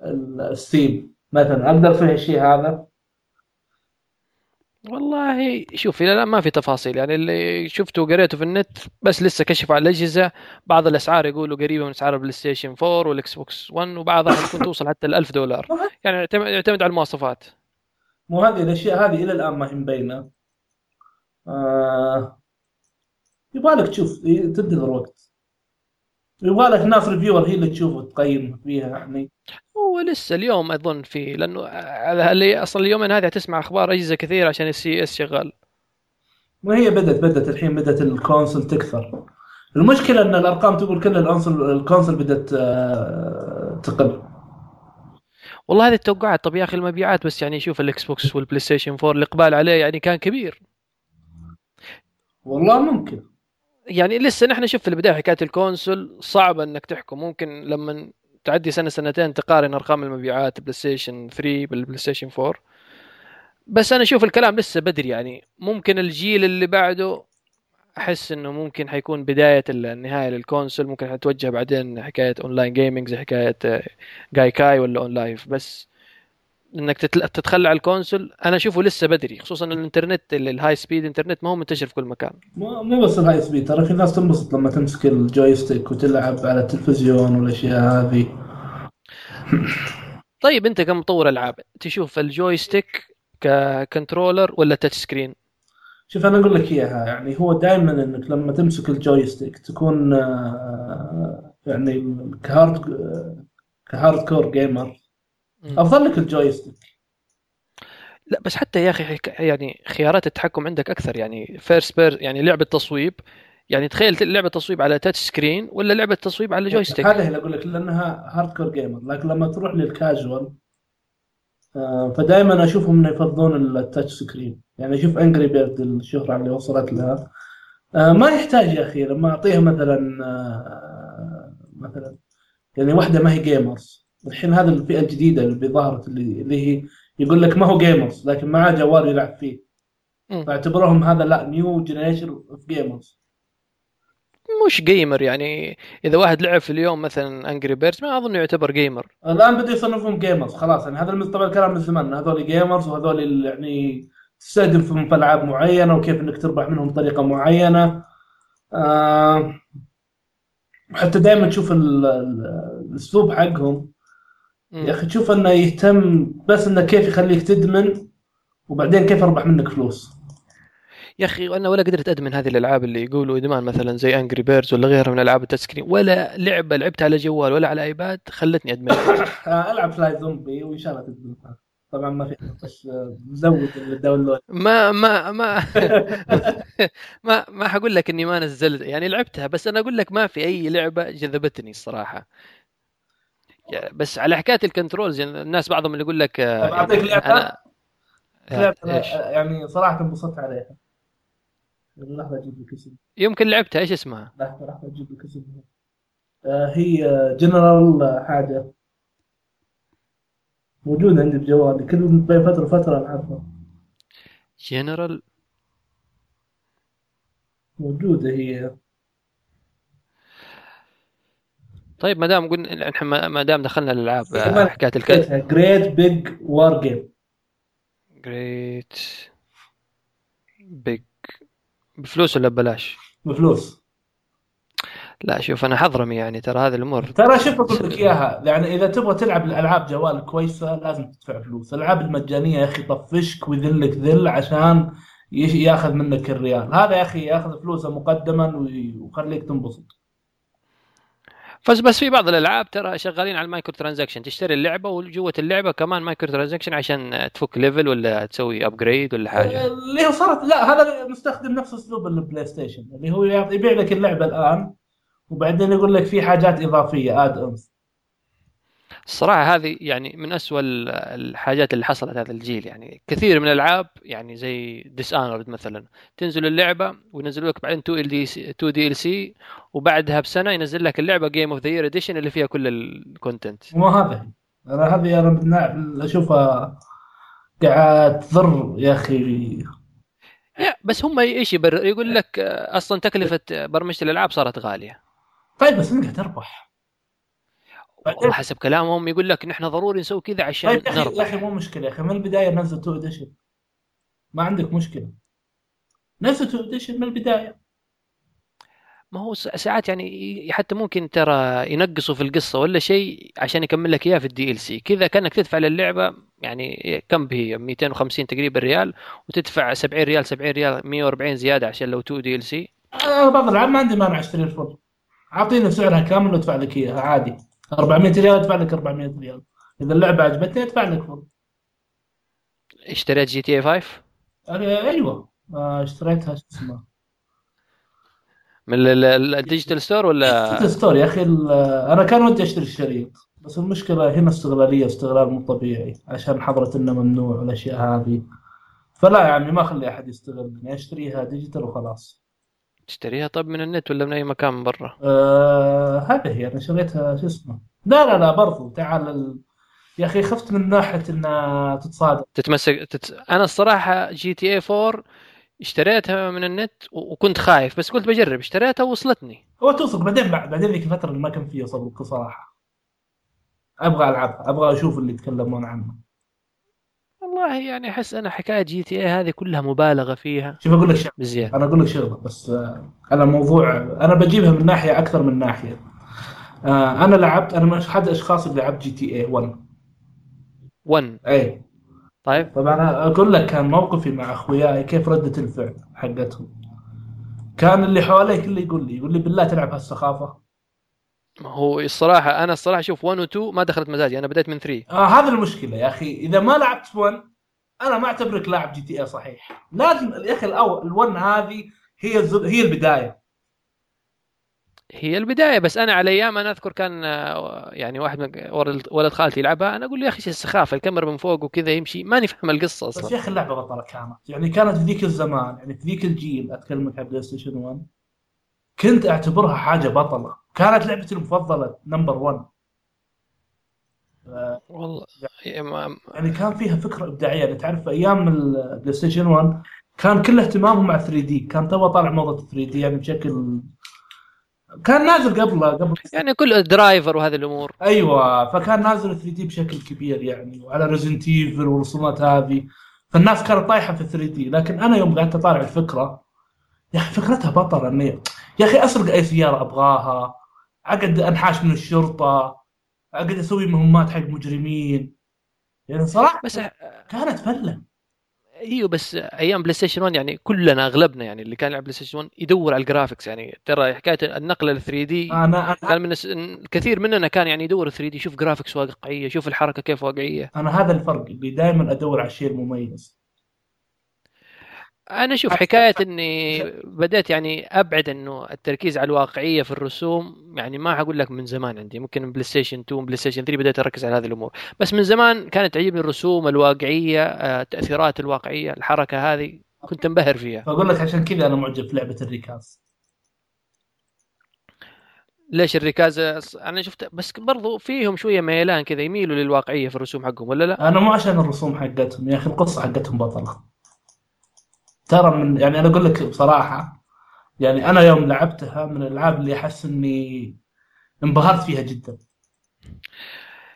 ال- ال- ال Steam مثلا أقدر فيه الشيء هذا؟ والله شوف إلى الآن ما في تفاصيل. يعني اللي شفته وقريته في النت بس لسه كشفوا على الأجهزة. بعض الأسعار يقولوا قريبة من أسعار ال PlayStation 4 وال Xbox 1 وبعضها ممكن توصل حتى ال 1000 دولار يعني يعتمد يعتمد على المواصفات. مو هذه الأشياء هذه إلى الآن ما هي مبينة. آه يبغالك تشوف تنتظر وقت. يبغالك ناس reviewer هي اللي تشوف وتقيم فيها يعني. هو لسه اليوم أظن في لأنه اللي أصلا اليومين هذه تسمع أخبار أجهزة كثير عشان ال CES شغال. ما هي بدت بدت الحين بدت ال console تكثر. المشكلة إن الأرقام تقول كل ال console ال console بدت تقل. والله هذه التوقعات طب يا أخي المبيعات بس يعني شوف ال Xbox وال PlayStation 4 الإقبال عليه يعني كان كبير. والله ممكن. يعني لسه نحن شوف في البداية حكاية ال console صعبه إنك تحكم. ممكن لما تعدي سنة سنتين تقارن أرقام المبيعات PlayStation 3 بال PlayStation 4 بس أنا أشوف الكلام لسه بدري يعني. ممكن الجيل اللي بعده أحس إنه ممكن حيكون بداية النهاية لل console. ممكن حتوجه بعدين حكاية online gaming زي حكاية آه، Gaikai ولا OnLive بس إنك تتخلى على ال console أنا أشوفه لسه بدري خصوصا الإنترنت ال- ال high speed internet ما هو منتشر في كل مكان. مو مو بس ال high speed ترى في ناس تنبسط لما تمسك ال joystick وتلعب على التلفزيون والأشياء هذه. طيب أنت كمطور ألعاب؟ تشوف ال joystick ك controller ولا touch screen شوف أنا أقول لك إياها يعني هو دائما إنك لما تمسك ال joystick تكون آه، يعني ك hard ك hardcore gamer. أفضل لك ال joystick. لا بس حتى يا أخي يعني خيارات التحكم عندك أكثر. يعني first person يعني لعبه تصويب يعني تخيل لعبه تصويب على touch screen ولا لعبه تصويب على joystick هذا اللي أقول لك لأنها hardcore gamer لكن لما تروح للكاجوال آه، فدائما أشوفهم إنه يفضلون ال touch screen يعني أشوف Angry Bird الشهرة اللي وصلت لها. آه، ما يحتاج يا أخي لما أعطيها مثلا آه، مثلا يعني واحدة ما هي gamers الحين هذا الفئة الجديدة اللي ظهرت اللي, اللي هي يقول لك ما هو gamers لكن معاه جوال يلعب فيه. فاعتبرهم هذا ال new generation of gamers مش gamer يعني إذا واحد لعب في اليوم مثلا Angry Birds ما أظن يعتبر gamer الآن بدوا يصنفون gamers خلاص. يعني هذا طبعا الكلام من زمان هذول gamers وهذول يعني تستخدم في ألعاب معينة وكيف إنك تربح منهم بطريقه معينة. آه حتى دائما تشوف ال- ال- الأسلوب حقهم. يا أخي تشوف أنه يهتم بس أنه كيف يخليك تدمن وبعدين كيف أربح منك فلوس. يا أخي أنا ولا قدرت أدمن هذه الألعاب اللي يقولوا إدمان مثلا زي Angry Birds ولا غيرها من ألعاب ال touch screen ولا لعبة لعبتها على جوال ولا على iPad خلتني أدمن. آه ألعب فلاي زومبي وإن شاء الله تدمن. طبعا ما في بس آه، زود ال download. ما ما ما ما ما حقول لك إني ما نزلت. يعني لعبتها بس أنا أقول لك ما في أي لعبة جذبتني الصراحة. بس على حكاية ال controls يعني الناس بعضهم اللي يقول لك آه، طب أعطيك لعبة؟ أنا لعبة إيش؟ يعني صراحة انبسطت عليها. لحظة أجيب لك اسم. يمكن لعبتها إيش اسمها؟ لحظة لحظة أجيب لك اسمها آه هي جنرال حاجة. موجودة عندي بجوالي كل بين فترة وفترة ألعبها. جنرال موجودة هي. طيب ما دام قلنا نحن ما ما دام دخلنا الالعاب آه، حكاية ال control Great Big War Game Great Big بفلوس ولا ببلاش؟ بفلوس. لا شوف أنا حضرمي يعني ترى هذه الأمور. ترى شوف أقول لك إياها. يعني إذا تبغى تلعب الألعاب جوال كويسة لازم تدفع فلوس. الألعاب المجانية يا أخي يطفشك ويذلك ذل عشان ياخذ منك الريال. هذا يا أخي ياخذ فلوسه مقدما وي- ويخليك تنبسط. بس بس في بعض الألعاب ترى شغالين على ال micro transaction تشتري اللعبة وجوة اللعبة كمان micro transaction عشان تفك level ولا تسوي upgrade ولا حاجة. اللي هو صارت لا هذا مستخدم نفس أسلوب ال PlayStation اللي هو يبيع لك اللعبة الآن وبعدين يقول لك في حاجات إضافية add-ons الصراحة هذه يعني من أسوأ ال- الحاجات اللي حصلت هذا الجيل يعني. كثير من الألعاب يعني زي Dishonored مثلا تنزل اللعبة وينزلوا لك بعدين 2 إل دي 2 DLC وبعدها بسنة ينزل لك اللعبة game of the year edition اللي فيها كل ال content مو هذا. أنا هذه أنا أشوفها قاعد تضر يا أخي. يا بس هم إيش يبرر يقول لك أصلا تكلفة برمجة الألعاب صارت غالية. طيب بس انت تربح. والله حسب كلامهم يقول لك نحن ضروري نسوي كذا عشان طيب يا أخي يا أخي مو مشكلة يا أخي من البداية نزل two edition ما عندك مشكلة. نزل two edition من البداية. ما هو ساعات يعني حتى ممكن ترى ينقصوا في القصة ولا شيء عشان يكمل لك إياه في ال DLC كذا كأنك تدفع للعبة يعني كم هي؟ 250 تقريبا ريال وتدفع 70 ريال 70 ريال 140 زيادة عشان لو two DLC أنا بعض الألعاب ما عندي مانع اشتري ال full أعطيني سعرها كامل وأدفع لك إياها عادي. 400 ريال أدفع لك 400 ريال. إذا اللعبة عجبتني أدفع لك full اشتريت GTA 5 أنا- أيوه. آه، اشتريتها شو اسمه من ال- ال- ال digital store ولا ستوري يا أخي أنا كان ودي أشتري الشريط بس المشكلة هنا استغلالية استغلال مو طبيعي عشان حضرة إنه ممنوع والأشياء هذه. فلا يعني ما أخلي أحد يستغلني أشتريها digital وخلاص. تشتريها طب من النت ولا من أي مكان من برا؟ آه هذا هي أنا شريتها شو اسمه؟ لا لا لا برضو تعال ال... يا أخي خفت من ناحية إنها تتصادم. تتمسك تت... أنا الصراحة GTA 4 اشتريتها من النت و- وكنت خايف بس قلت بجرب اشتريتها ووصلتني. هو توصل بعدين بعدين ذيك الفترة اللي ما كان فيها صبر صراحة أبغى ألعبها أبغى أشوف اللي يتكلمون عنه والله يعني أحس أنا حكاية GTA هذه كلها مبالغة فيها. شوف أقول لك شيء بزيادة. أنا أقول لك شغلة بس آه، أنا موضوع أنا بجيبها من ناحية أكثر من ناحية. آه، أنا لعبت أنا من أحد الأشخاص اللي لعبت GTA 1 1 اي طيب. طبعا أنا أقول لك كان موقفي مع أخوياي كيف ردة الفعل حقتهم. كان اللي حوالي كله يقول لي يقول لي بالله تلعب هالسخافة. هو الصراحة أنا الصراحة شوف 1 و 2 ما دخلت مزاجي أنا بديت من 3 آه هذا المشكلة يا أخي. إذا ما لعبت 1 أنا ما أعتبرك لاعب GTA صحيح. لازم يا أخي الأول ال1 هذه هي هي البداية. هي البداية بس أنا على أيام أنا أذكر كان آه، يعني واحد من ولد خالتي يلعبها أنا أقول له يا أخي إيش السخافة؟ الكاميرا من فوق وكذا يمشي. ماني فاهم القصة بس أصلا يا أخي اللعبة بطلة كانت يعني كانت في ذيك الزمان يعني في ذيك الجيل اتكلمك عن PlayStation 1 كنت أعتبرها حاجة بطلة. كانت لعبتي المفضلة number 1 والله ما- يعني كان فيها فكرة إبداعية. يعني تعرف أيام ال PlayStation 1 كان كل اهتمامهم مع 3D كان تو طالع موضة 3D يعني بشكل كان نازل قبله قبل يعني كل Driver وهذه الأمور. أيوه فكان نازل 3D بشكل كبير يعني وعلى Resident Evil والرسومات هذه. فالناس كانت طايحة في 3D لكن أنا يوم قعدت أطالع الفكرة يا أخي فكرتها بطلة. اني يا أخي أسرق أي سيارة أبغاها أقعد أنحاش من الشرطة أقعد أسوي مهمات حق مجرمين. يعني صراحة بس كانت فلة. إيوه بس أيام PlayStation 1 يعني كلنا أغلبنا يعني اللي كان يلعب PlayStation 1 يدور على ال graphics يعني. ترى حكاية النقله ل 3D أنا كان من الس... كثير مننا كان يعني يدور 3D يشوف graphics واقعية يشوف الحركة كيف واقعية. أنا هذا الفرق اللي دائما أدور على الشيء المميز أنا أشوف حكاية إني بديت يعني أبعد إنه التركيز على الواقعية في الرسوم يعني ما حقول لك من زمان عندي ممكن PlayStation 2 PlayStation 3 بديت أركز على هذه الأمور. بس من زمان كانت تعجبني الرسوم الواقعية آه، التاثيرات الواقعية الحركة هذه كنت أنبهر فيها. فأقول لك عشان كذا أنا معجب في لعبة الريكاز. ليش الركاز أنا شفت بس برضو فيهم شوية ميلان كذا يميلوا للواقعية في الرسوم حقهم ولا لا؟ أنا مو عشان الرسوم حقتهم يا أخي القصة حقتهم بطلة. ترى من يعني أنا أقول لك بصراحة يعني أنا يوم لعبتها من الألعاب اللي أحس إني انبهرت فيها جدا.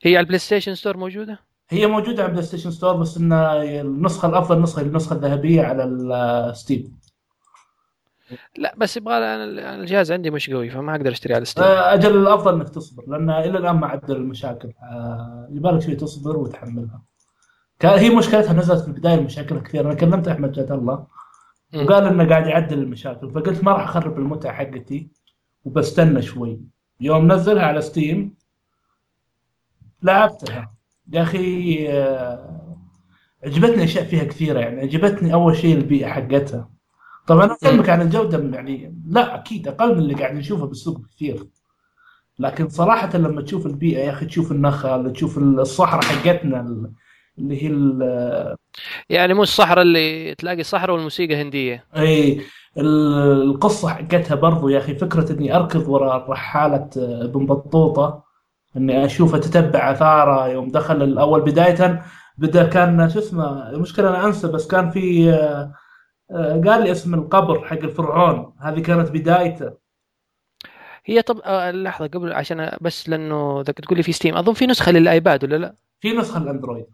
هي على ال PlayStation Store موجودة؟ هي موجودة على PlayStation Store بس إن النسخة الأفضل نسخه النسخة الذهبية على ال Steam لا بس يبغى أنا الجهاز عندي مش قوي فما أقدر أشتري على Steam آه، أجل الأفضل إنك تصبر لأن إلى الآن ما عدل المشاكل. آه، يبالك شوي تصبر وتحملها. هي مشكلتها نزلت في البداية المشاكل كثير. أنا كلمت أحمد جد الله. وقال إنه قاعد يعدل المشاكل. فقلت ما راح أخرب المتعة حقتي وبستنى شوي. يوم نزلها على ستيم لعبتها. يا أخي آه، عجبتني أشياء فيها كثيرة يعني. عجبتني أول شيء البيئة حقتها. طبعا أنا اكلمك عن الجودة يعني لا أكيد أقل من اللي قاعد نشوفه بالسوق بكثير لكن صراحة لما تشوف البيئة يا أخي تشوف النخل تشوف الصحراء حقتنا اللي هي ال- يعني مو الصحراء اللي تلاقي صحراء والموسيقى هندية. إي ال- القصة حقتها برضو يا أخي فكرة إني أركض وراء رحالة ابن بطوطة إني اشوفه تتبع اثاره يوم دخل الأول. بداية بدا كان شو اسمه المشكلة أنا أنسى بس كان في آه، آه، قال لي اسم القبر حق الفرعون. هذه كانت بدايته. هي طب آه، لحظة قبل عشان بس لأنه ذاك تقول لي في Steam أظن في نسخة لل iPad ولا لا؟ في نسخة ال Android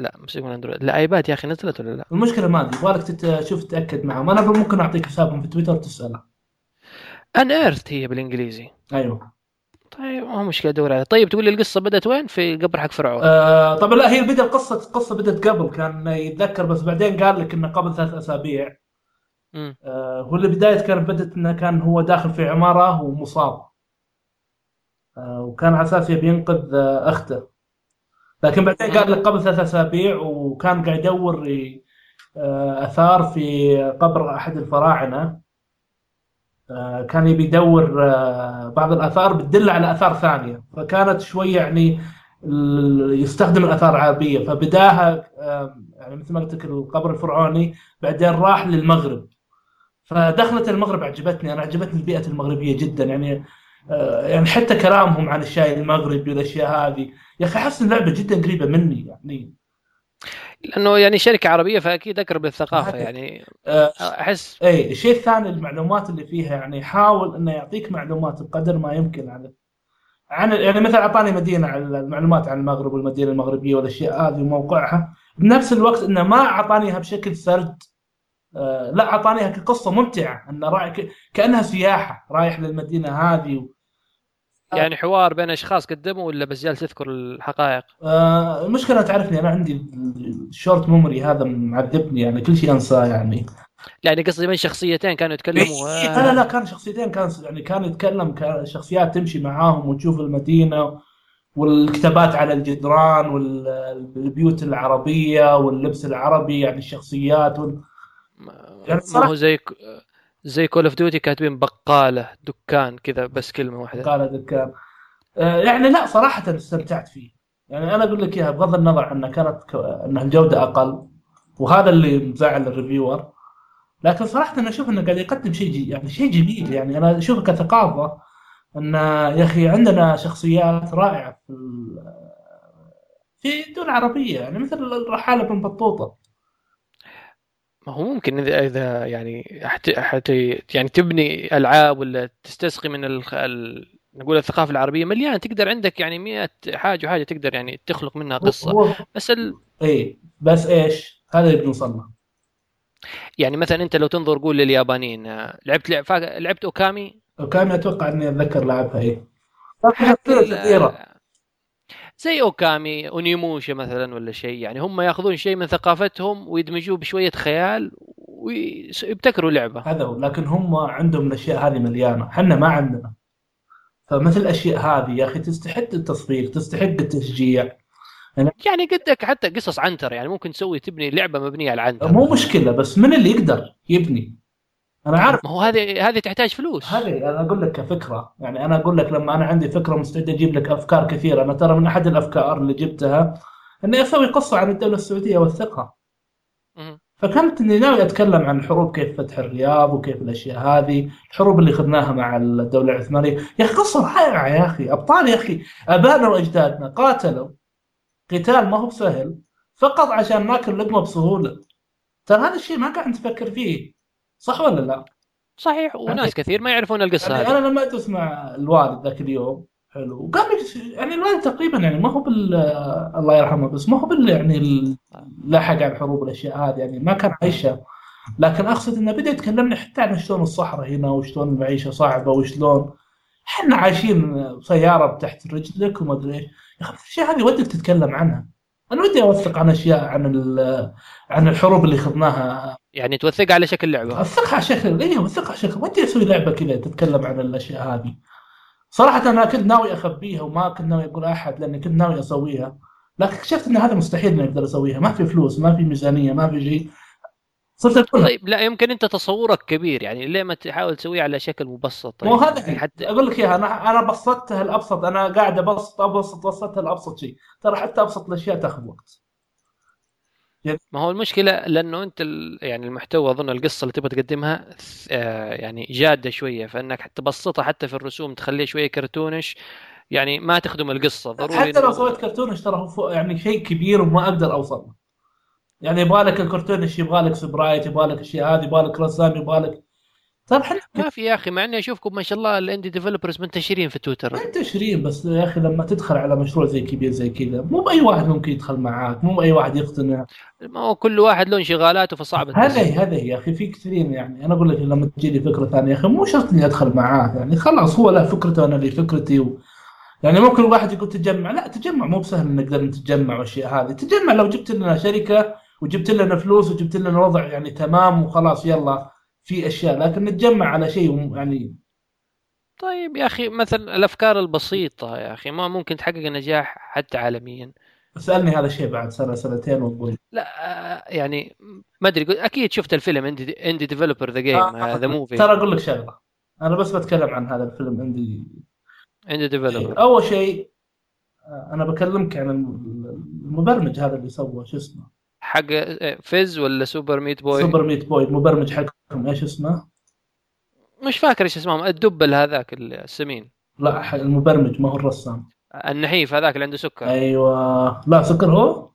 لا مش يكون Android ال iPad يا أخي نزلت ولا لا؟ المشكلة ما أدري يبغالك تشوف تتأكد معهم. أنا ممكن أعطيك حسابهم في تويتر تسأله. Unearthed هي بالإنجليزي. أيوه. طيب ما هو مشكلة ادور عليها طيب تقول لي القصة بدأت وين؟ في قبر حق فرعون. آه طبعا لا هي بدا القصة القصة بدأت قبل كان يتذكر بس بعدين قال لك إنه قبل ثلاث أسابيع. آه هو اللي بداية كانت بدأت إنه كان هو داخل في عمارة ومصاب. آه وكان على أساس يبي ينقذ آه أخته. لكن بعدين قال لك قبل ثلاث أسابيع وكان قاعد يدور آه آثار في قبر أحد الفراعنة. آه، كان يبي يدور آه، بعض الآثار بتدل على آثار ثانية. فكانت شوية يعني يستخدم الآثار العربيه فبداها يعني مثل ما قلت لك القبر الفرعوني بعدين راح للمغرب. فدخلت المغرب عجبتني. أنا عجبتني البيئة المغربية جدا. يعني يعني حتى كلامهم عن الشاي المغربي والأشياء هذه. يا أخي أحس اللعبة جدا قريبة مني يعني. لأنه يعني شركة عربية فأكيد أقرب للثقافة يعني. آه، أحس اي الشيء الثاني المعلومات اللي فيها يعني يحاول إنه يعطيك معلومات بقدر ما يمكن عن عن يعني مثلا أعطاني مدينة عن المعلومات عن المغرب والمدينة المغربية والأشياء هذه وموقعها. بنفس الوقت إنه ما اعطاني اياها بشكل سرد. آه لا اعطاني اياها كقصة ممتعة انه رايح كأنها سياحة رايح للمدينة هذه يعني حوار بين أشخاص قدموا ولا بس جالس تذكر الحقائق؟ آه المشكلة تعرفني أنا عندي ال short memory هذا معذبني يعني كل شيء أنساه يعني. يعني قصدي بين شخصيتين كانوا يتكلموا؟ لا لا لا كان شخصيتين كان يعني كان يتكلم شخصيات تمشي معاهم وتشوف المدينة والكتابات على الجدران والبيوت العربية واللبس العربي يعني الشخصيات وال... يعني ما هو زي زي Call of Duty كاتبين بقالة دكان كذا بس كلمة واحدة. بقالة دكان. آه يعني لا صراحة استمتعت فيه. يعني أنا أقول لك إياها بغض النظر عن كانت ك... إنها الجودة أقل وهذا اللي مزعل ال reviewer. لكن صراحة أنا أشوف إنه قاعد يقدم شيء جي... يعني شيء جميل. يعني أنا اشوفه كثقافة إن يا أخي عندنا شخصيات رائعة في في دول عربية. يعني مثل الرحالة ابن بطوطة. ما هو ممكن اذا إذا يعني حتى حتى يعني تبني ألعاب ولا تستسقي من الخ... ال... نقول الثقافة العربية مليانة. تقدر عندك يعني 100 حاجة وحاجة تقدر يعني تخلق منها قصة. هو... بس ال... اي بس إيش؟ هذا اللي بنوصل يعني مثلا أنت لو تنظر قول لليابانيين لعبت لعب لعبت أوكامي؟ أوكامي أتوقع إني أتذكر لعبها اي زي أوكامي أونيموشا مثلا ولا شيء يعني هم يأخذون شيء من ثقافتهم ويدمجوه بشوية خيال ويبتكروا لعبة. هذا هو لكن هم عندهم الأشياء هذه مليانة. إحنا ما عندنا. فمثل الأشياء هذه يا أخي تستحق التصفيق تستحق التشجيع. يعني, يعني قدك حتى قصص عنتر يعني ممكن تسوي تبني لعبة مبنية على عنتر. مو مشكلة بس من اللي يقدر يبني؟ أنا عارف. ما هو هذه هذه تحتاج فلوس. هذه أنا أقول لك كفكرة. يعني أنا أقول لك لما أنا عندي فكرة مستعد أجيب لك أفكار كثيرة. أنا ترى من أحد الأفكار اللي جبتها إني أسوي قصة عن الدولة السعودية والثقة. فكنت إني ناوي أتكلم عن الحروب كيف فتح الرياض وكيف الأشياء هذه، الحروب اللي خذناها مع الدولة العثمانية، يا أخي قصة رائعة يا أخي، أبطال يا أخي، ابائنا وأجدادنا قاتلوا. قتال ما هو بسهل. فقط عشان ناكل لقمة بسهولة. ترى هذا الشيء ما قاعد نفكر فيه. صح ولا لا؟ صحيح وناس كثير ما يعرفون القصة يعني هذه. أنا لما أدرس مع الوالد ذاك اليوم حلو وقال يعني الوالد تقريبا يعني ما هو بال الله يرحمه بس ما هو بال يعني لاحق على الحروب والأشياء هذه يعني ما كان عايشها لكن أقصد إنه بدأ يتكلمنا حتى عن شلون الصحراء هنا وشلون المعيشة صعبة وشلون إحنا عايشين سيارة تحت رجلك وما أدري إيش. يا أخي الأشياء هذه ودك تتكلم عنها. أنا ودي أوثق عن أشياء عن عن الحروب اللي خذناها يعني توثقها على شكل لعبة. اوثقها على شكل اي اوثقها على شكل. ودي أسوي لعبة كذا تتكلم عن الأشياء هذه. صراحة أنا كنت ناوي أخبيها وما كنت ناوي أقول أحد لأني كنت ناوي أسويها. لكن اكتشفت إن هذا مستحيل إني أقدر أسويها. ما في فلوس ما في ميزانية ما في شيء. صرت أقول طيب لا يمكن أنت تصورك كبير يعني ليه ما تحاول تسويه على شكل مبسط؟ طيب مو هذا يعني حتى أقول لك إياها. أنا أنا بسطتها الأبسط. أنا قاعد أبسط أبسط بسطتها الابسط شيء. ترى حتى أبسط الأشياء تاخذ وقت. ما هو المشكلة لأنه أنت يعني المحتوى أظن القصة اللي تبغى تقدمها آه، يعني جادة شوية فإنك تبسطها حتى في الرسوم تخليه شوية cartoonish يعني ما تخدم القصة ضروري حتى لو سويت cartoonish ترى هو يعني شيء كبير وما أقدر أوصل يعني يبغى لك ال cartoonish يبغى لك sprite يبغى لك أشياء هذه يبغى لك رسام يبغى لك طيب إحنا ما في يا أخي مع إني أشوفكم ما شاء الله ال indie developers منتشرين في تويتر. منتشرين بس يا أخي لما تدخل على مشروع زي كبير زي كذا مو بأي واحد ممكن يدخل معاك مو بأي واحد يقتنع. ما هو كل واحد له انشغالاته فصعب هذا. هي هذا هي يا أخي في كثيرين يعني. أنا أقول لك لما تجي لي فكرة ثانية يا أخي مو شرط إني أدخل معاه يعني خلاص هو له فكرته أنا لي فكرتي و... يعني ممكن الواحد يقول تجمع لا تجمع مو بسهل نقدر نتجمع والاشياء هذه تجمع لو جبت لنا شركة وجبت لنا فلوس وجبت لنا وضع يعني تمام وخلاص يلا. في أشياء لكن نتجمع على شيء يعني طيب يا أخي مثلا الأفكار البسيطة يا أخي ما ممكن تحقق نجاح حتى عالميا. اسألني هذا الشيء بعد سنة سنتين واقول لا آه، يعني ما أدري أكيد شفت الفيلم indie indie developer the game the movie ترى أقول لك شغلة أنا بس بتكلم عن هذا الفيلم عندي indie developer أول شيء آه، أنا بكلمك عن المبرمج هذا اللي سوى شو اسمه؟ حق آه، Fez ولا Super Meat Boy؟ Super Meat Boy المبرمج حقهم إيش اسمه؟ مش فاكر إيش اسمهم الدب هذاك السمين. لا المبرمج ما هو الرسام. النحيف هذاك اللي عنده سكر. أيوه. لا سكر هو؟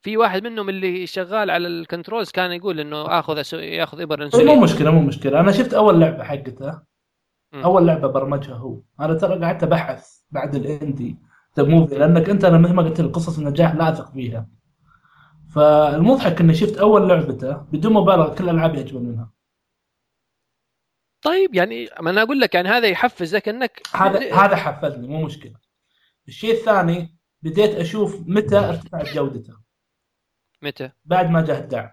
في واحد منهم اللي شغال على ال controls كان يقول إنه آخذ أسو... ياخذ إبر مو إنسولين. مشكلة مو مشكلة. أنا شفت أول لعبة حقته. أول لعبة برمجها هو. أنا ترى قعدت أبحث بعد ال indie the movie لأنك أنت أنا مهما قلت لي قصص النجاح لا أثق فيها. فالمضحك إني شفت أول لعبته بدون مبالغة كل الالعاب أجمل منها. طيب يعني ما أنا أقول لك يعني هذا يحفزك إنك هذا هذا حفزني مو مشكلة. الشيء الثاني بديت أشوف متى ارتفعت جودته. متى؟ بعد ما جاء الدعم.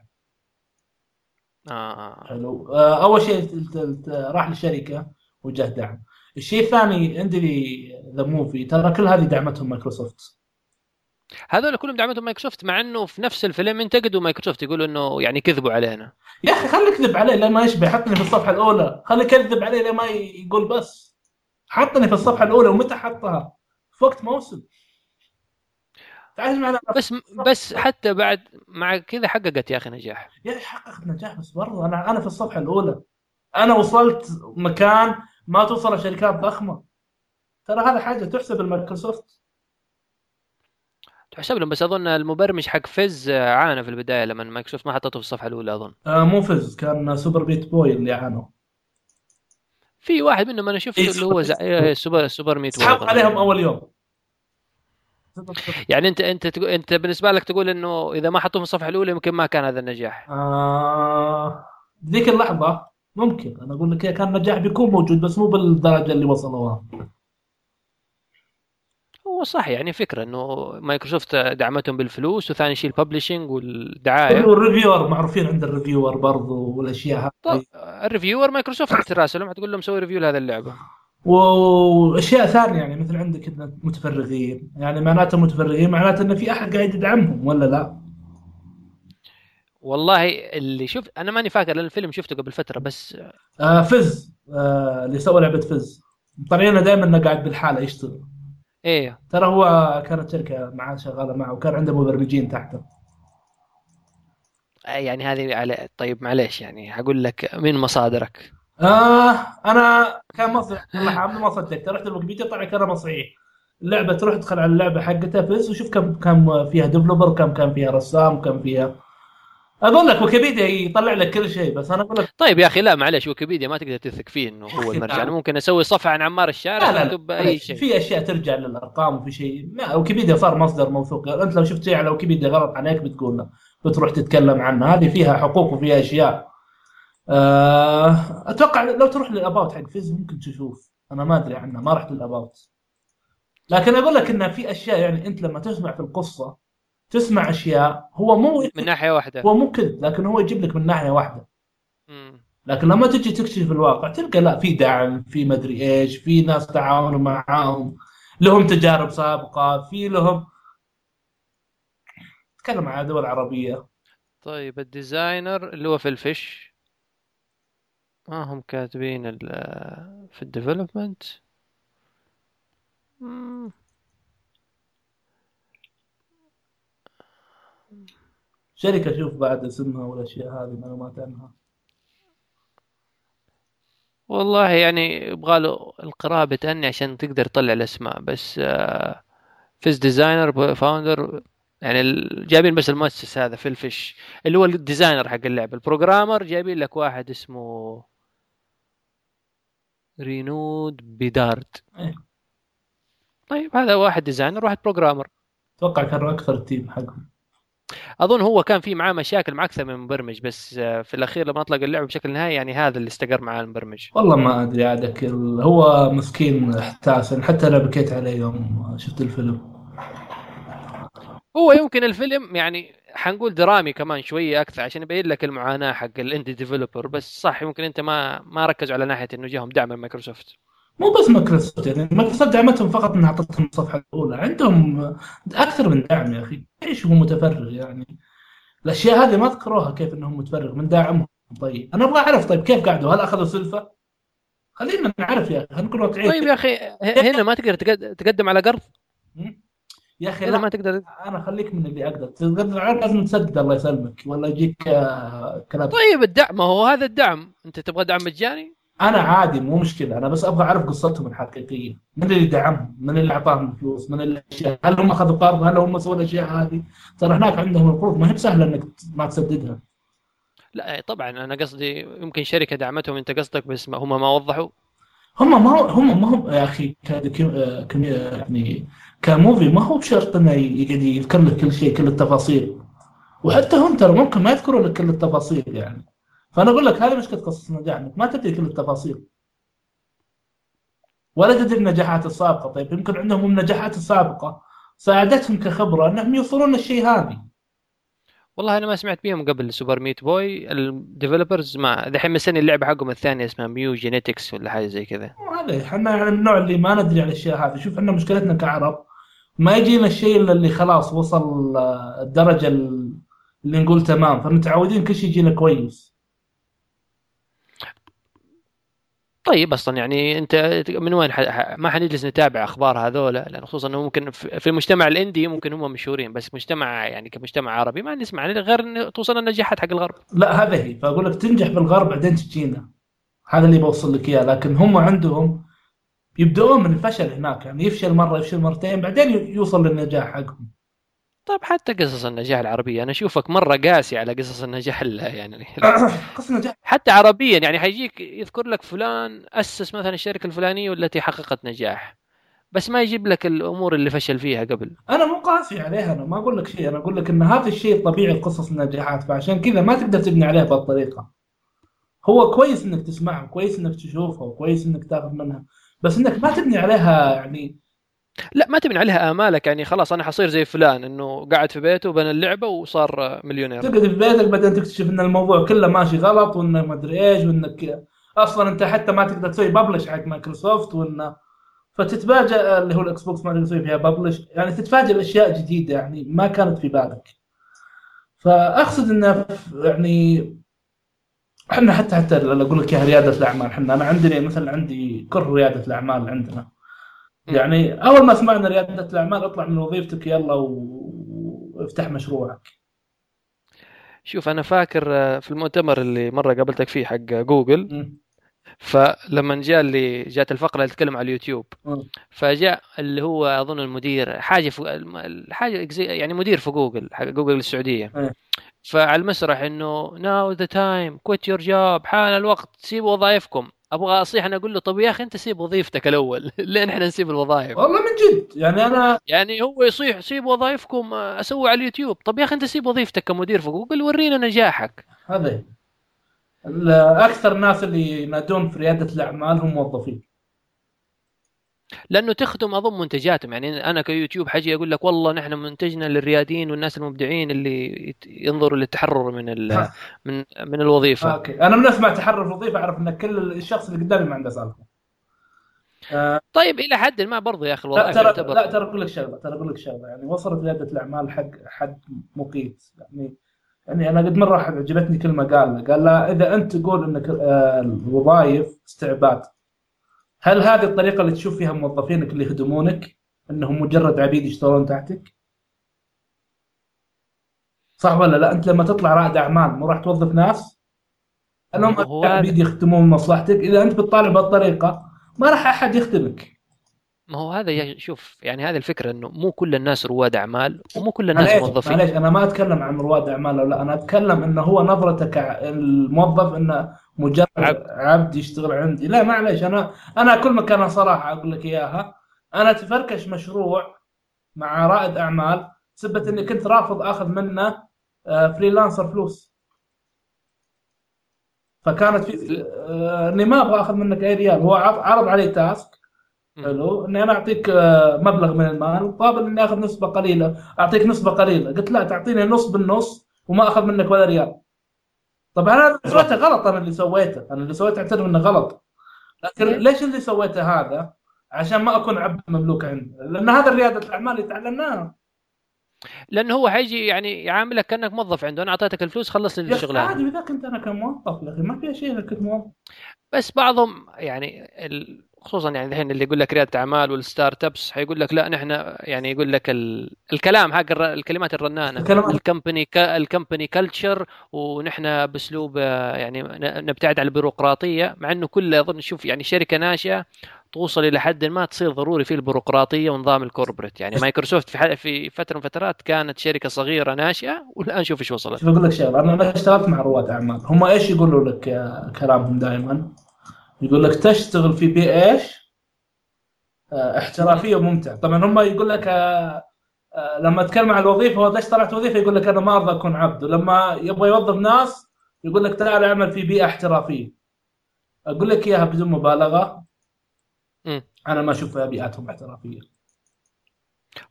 آه. حلو. آه، أول شيء راح للشركة وجاه دعم الشيء الثاني indie the movie ترى كل هذه دعمتهم مايكروسوفت. هذول كلهم دعمتهم مايكروسوفت مع إنه في نفس الفيلم انتقدوا مايكروسوفت يقولوا إنه يعني كذبوا علينا. يا أخي خلي يكذب عليه لين ما يشبه حطني في الصفحة الأولى. خلي يكذب عليه لين ما يقول بس. حطني في الصفحة الأولى ومتى حطها؟ في وقت موسم. بس بس حتى بعد مع كذا حققت يا أخي نجاح. يا أخي حققت نجاح بس برضه أنا أنا في الصفحة الأولى. أنا وصلت مكان ما توصل شركات ضخمة. ترى هذا حاجة تحسب المايكروسوفت. تحسب لهم بس أظن المبرمج حق Fez عانى في البداية لما مايكروسوفت ما حطته في الصفحة الأولى أظن. آه مو Fez كان Super Meat Boy اللي عانوا. في واحد منهم أنا شفته إيه، اللي هو زع... إيه، Super Super Meat Boy. عليهم أول يوم. يعني انت أنت تقول أنت بالنسبة لك تقول إنه إذا ما حطوه في الصفحة الأولى يمكن ما كان هذا النجاح. آه ذيك اللحظة ممكن. أنا أقول لك كان نجاح بيكون موجود بس مو بالدرجة اللي وصلوها. صح يعني فكرة إنه مايكروسوفت دعمتهم بالفلوس وثاني شيء ال publishing والدعاية. وال reviewer معروفين عند ال reviewer برضو والأشياء طيب هذه ال reviewer مايكروسوفت تراسلهم تقول لهم سوي review لهذه اللعبة. وأشياء ثانية يعني مثل عندك متفرغين. يعني معناته متفرغين معناته إن في أحد قاعد يدعمهم ولا لا؟ والله اللي شفت أنا ماني فاكر لأن الفيلم شفته قبل فترة بس آه Fez آه اللي سوى لعبة Fez. مطلعينه دائما إنه قاعد لحاله يشتغل. إيه. ترى هو كانت شركه معاه شغالة معه وكان عنده مبرمجين تحته. يعني هذه على طيب معليش يعني هقول لك من مصادرك؟ آه أنا كان مصري والله ما صدقت. رحت الويكيبيديا طلع كلامه صحيح. اللعبة تروح تدخل على اللعبة حقتها Fez وشوف كم كم فيها developer كم كان فيها رسام كم فيها أقول لك ويكيبيديا يطلع لك كل شيء بس أنا أقول لك طيب يا أخي لا معلش ويكيبيديا ما تقدر تثق فيه إنه هو أخي المرجع. أنا ممكن أسوي صفحة عن عمار الشارع لا لا, اكتب اي شيء. في أشياء ترجع للأرقام وفي شيء. ما ويكيبيديا صار مصدر موثوق. أنت لو شفت شيء على ويكيبيديا غلط عليك بتقول بتروح تتكلم عنه. هذه فيها حقوق وفيها أشياء. آه، أتوقع لو تروح لل about حق Fez ممكن تشوف. أنا ما أدري عنه ما رحت لل about. لكن أقول لك إن في أشياء يعني أنت لما تسمع في القصة تسمع أشياء هو مو من ناحية واحدة. هو مو كذب لكن هو يجيب لك من ناحية واحدة. مم. لكن لما تجي تكتشف الواقع تلقى لا في دعم في مدري إيش في ناس تعاونوا معاهم لهم تجارب سابقة في لهم تكلم عن دول عربيه طيب الديزاينر اللي هو في الفيش ما هم كاتبين في الديفلوبمنت؟ شركة شوف بعد اسمها والأشياء هذه معلومات عنها. والله يعني يبغى له القراءة بتأني عشان تقدر تطلع الأسماء بس آه، Fez designer founder يعني جايبين بس المؤسس هذا فيل فيش اللي هو ال designer حق اللعبه ال programmer جايبين لك واحد اسمه رينود بيدارد. إيه. طيب هذا واحد designer واحد programmer. أتوقع كانوا أكثر ال team حقهم. أظن هو كان في معاه مشاكل مع أكثر من مبرمج بس آه، في الأخير لما أطلق اللعبة بشكل نهائي يعني هذا اللي استقر معاه المبرمج. والله ما أدري عادك هو مسكين احتاس يعني حتى أنا بكيت عليه يوم شفت الفيلم. هو يمكن الفيلم يعني حنقول درامي كمان شوية أكثر عشان يبين لك المعاناة حق ال indie developer بس صح يمكن أنت ما ما ركزوا على ناحية إنه جاهم دعم من مايكروسوفت. مو بس مايكروسوفت يعني مايكروسوفت دعمتهم فقط إنها أعطتهم الصفحة الأولى. عندهم أكثر من دعم يا أخي. إيش هو متفرغ يعني؟ الأشياء هذه ما ذكروها كيف إنهم متفرغ من داعمهم. طيب أنا أبغى أعرف طيب كيف قعدوا؟ هل أخذوا سلفة؟ خلينا نعرف يا أخي خلينا نكون واقعيين طيب يا أخي هنا ما تقدر تقد- تقدم على قرض? يا أخي هنا لا. ما تقدر. أنا خليك من اللي أقدر. تقدر على لازم تسدد الله يسلمك ولا يجيك آه، كلام. طيب الدعم ما هو هذا الدعم. أنت تبغى دعم مجاني؟ أنا عادي مو مشكلة. أنا بس أبغى أعرف قصتهم الحقيقية. من اللي دعمهم من اللي أعطاهم الفلوس؟ من الاشياء هل هم أخذوا قرض؟ هل هم سووا الأشياء هذه؟ ترى هناك عندهم القروض ما هي بسهلة إنك ما تسددها. لا طبعا أنا قصدي يمكن شركة دعمتهم. أنت قصدك بس هم ما وضحوا؟ هم ما هم ما هم يا أخي يعني كموفي ما هو بشرط إنه يقعد يذكر لك كل شيء كل التفاصيل. وحتى هم ترى ممكن ما يذكروا لك كل التفاصيل يعني. فأنا أقول لك هذه مشكلة قصص النجاح إنك ما تدري كل التفاصيل. ولا تدري النجاحات السابقة. طيب يمكن عندهم النجاحات السابقة. ساعدتهم كخبرة أنهم يوصلون الشيء هذه. والله أنا ما سمعت بيهم قبل. Super Meat Boy ال developers ما دحين مستني اللعبة حقهم الثانية اسمها Mewgenics ولا حاجة زي كذا. هذا إحنا يعني النوع اللي ما ندري على الأشياء هذه. شوف إحنا مشكلتنا كعرب ما يجينا الشيء إلا اللي خلاص وصل آه، الدرجة ال- اللي نقول تمام. فمتعودين كل شيء يجينا كويس. طيب أصلا يعني أنت من وين ح... ما حنجلس نتابع أخبار هذولا لأن خصوصا إنه ممكن في المجتمع الإندي ممكن هم مشهورين بس مجتمع يعني كمجتمع عربي ما نسمع غير توصلنا النجاحات حق الغرب. لا هذا هي. فأقول لك تنجح بالغرب بعدين تجينا. هذا اللي بوصل لك إياه. لكن هم عندهم يبدؤون من الفشل هناك. يعني يفشل مرة يفشل مرتين بعدين يوصل للنجاح حقهم. طيب حتى قصص النجاح العربية أنا أشوفك مرة قاسي على قصص النجاح ال- يعني قصة نجاح حتى عربيا يعني حيجيك يذكر لك فلان أسس مثلا الشركة الفلانية والتي حققت نجاح بس ما يجيب لك الأمور اللي فشل فيها قبل. أنا مو قاسي عليها أنا ما أقول لك شيء أنا أقول لك إن هذا الشيء الطبيعي لقصص النجاحات فعشان كذا ما تقدر تبني عليها بهالطريقة. هو كويس إنك تسمعها كويس إنك تشوفها وكويس إنك تاخذ منها بس إنك ما تبني عليها يعني لا ما تبني عليها آمالك يعني خلاص أنا حصير زي فلان إنه قاعد في بيته بنى اللعبة وصار مليونير. تقعد في بيتك بعدين تكتشف إن الموضوع كله ماشي غلط وإنه ما أدري إيش وإنك أصلا أنت حتى ما تقدر تسوي publish حق مايكروسوفت وانه فتتفاجئ اللي هو ال Xbox ما تقدر تسوي فيها publish يعني تتفاجئ بأشياء جديدة يعني ما كانت في بالك. فأقصد إنه يعني إحنا حتى حتى أقول لك ريادة الأعمال إحنا أنا عندي مثلا عندي كره ريادة الأعمال عندنا. يعني أول ما سمعنا ريادة الأعمال اطلع من وظيفتك يلا وافتح مشروعك شوف أنا فاكر آه، في المؤتمر اللي مرة قابلتك فيه حق جوجل م. فلما جاء اللي جات الفقرة اللي تتكلم على اليوتيوب. فجاء اللي هو أظن المدير حاجة في حاجة يعني مدير في جوجل حق جوجل السعودية. فعلى المسرح إنه now the time quit your job حان الوقت سيبوا وظائفكم أبغى اصيح أنا أقول له طب يا أخي انت سيب وظيفتك الأول. لين إحنا نسيب الوظائف. والله من جد. يعني أنا يعني هو يصيح سيب وظائفكم آه، أسوي على اليوتيوب. طب يا أخي أنت سيب وظيفتك كمدير في جوجل ورينا نجاحك. هذا أكثر الناس اللي ينادون في ريادة الأعمال هم موظفين. لأنه تخدم اظن منتجاتهم. يعني أنا كيوتيوب حاجي أقول لك والله نحن منتجنا للرياديين والناس المبدعين اللي ينظروا للتحرر من ال- من من الوظيفة. أوكي. أنا من أسمع تحرر وظيفة أعرف إن كل الشخص اللي قدامي ما عنده سالفة. آه. طيب إلى حد ما برضه يا أخي لا الوظائف ترى لا ترى أقول لك شغلة ترى أقول لك شغلة. يعني وصلت رياده الأعمال حق حد مقيت. يعني يعني أنا قد مرة عجبتني كلمة قال قال لا إذا أنت تقول إنك آه، الوظائف استعباد هل هذه الطريقة اللي تشوف فيها موظفينك اللي يخدمونك أنهم مجرد عبيد يشتغلون تحتك؟ صح ولا لا؟ أنت لما تطلع رائد أعمال مو راح توظف ناس؟ انهم عبيد يخدمون مصلحتك، إذا أنت بتطالع بهالطريقة ما راح أحد يخدمك. ما هو هذا يا- شوف يعني هذه الفكرة إنه مو كل الناس رواد أعمال ومو كل الناس معليش موظفين معليش أنا ما أتكلم عن رواد أعمال ولا أنا أتكلم إنه هو نظرتك ع- الموظف إنه مجرد عبد. عبد يشتغل عندي. لا معليش أنا أنا كل ما كان صراحة أقول لك إياها. أنا تفركش مشروع مع رائد أعمال سبت إني كنت رافض أخذ منه آه، freelancer فلوس. فكانت في آه، إني ما أبغى أخذ منك أي ريال. هو عرض علي task. حلو. إني أنا أعطيك آه، مبلغ من المال مقابل إني أخذ نسبة قليلة. أعطيك نسبة قليلة. قلت لا تعطيني نص بالنص وما أخذ منك ولا ريال. طبعا أنا اللي سويته غلط أنا اللي سويته. أنا اللي سويته اعترف إنه غلط. لكن ليش اللي سويته هذا؟ عشان ما أكون عبد مملوك عنده لأن هذا ريادة الأعمال اللي تعلمناها. لأنه هو حيجي يعني يعاملك كأنك موظف عنده. أنا أعطيتك الفلوس خلص لي الشغلانة. عادي إذا كنت أنا كموظف أخي ما في شيء اذا كنت موظف. بس بعضهم يعني ال- خصوصا يعني الحين اللي يقول لك ريادة أعمال والستارت أبس حيقول لك لا نحن يعني يقول لك ال... الكلام حق الر... الكلمات الرنانة ال company c... ال company culture ونحن بأسلوب يعني نبتعد عن البيروقراطية مع إنه كله اظن شوف يعني شركة ناشئة توصل إلى حد ما تصير ضروري فيه البيروقراطية ونظام ال corporate. يعني مايكروسوفت في ح... في فترة من فترات كانت شركة صغيرة ناشئة والآن شوف إيش وصلت. شوف أقول لك شغلة أنا اشتغلت مع رواد أعمال هم إيش يقولوا لك كلامهم دائما؟ يقول لك تشتغل في بيئة إيش؟ آه، احترافية وممتع طبعا هم يقول لك آه، آه، لما أتكلم عن الوظيفة هو ليش طلعت وظيفة؟ يقول لك أنا ما أرضى أكون عبد. ولما يبغى يوظف ناس يقول لك تعال أعمل في بيئة احترافية. أقول لك إياها بدون مبالغة. مم. أنا ما أشوف بيئاتهم احترافية.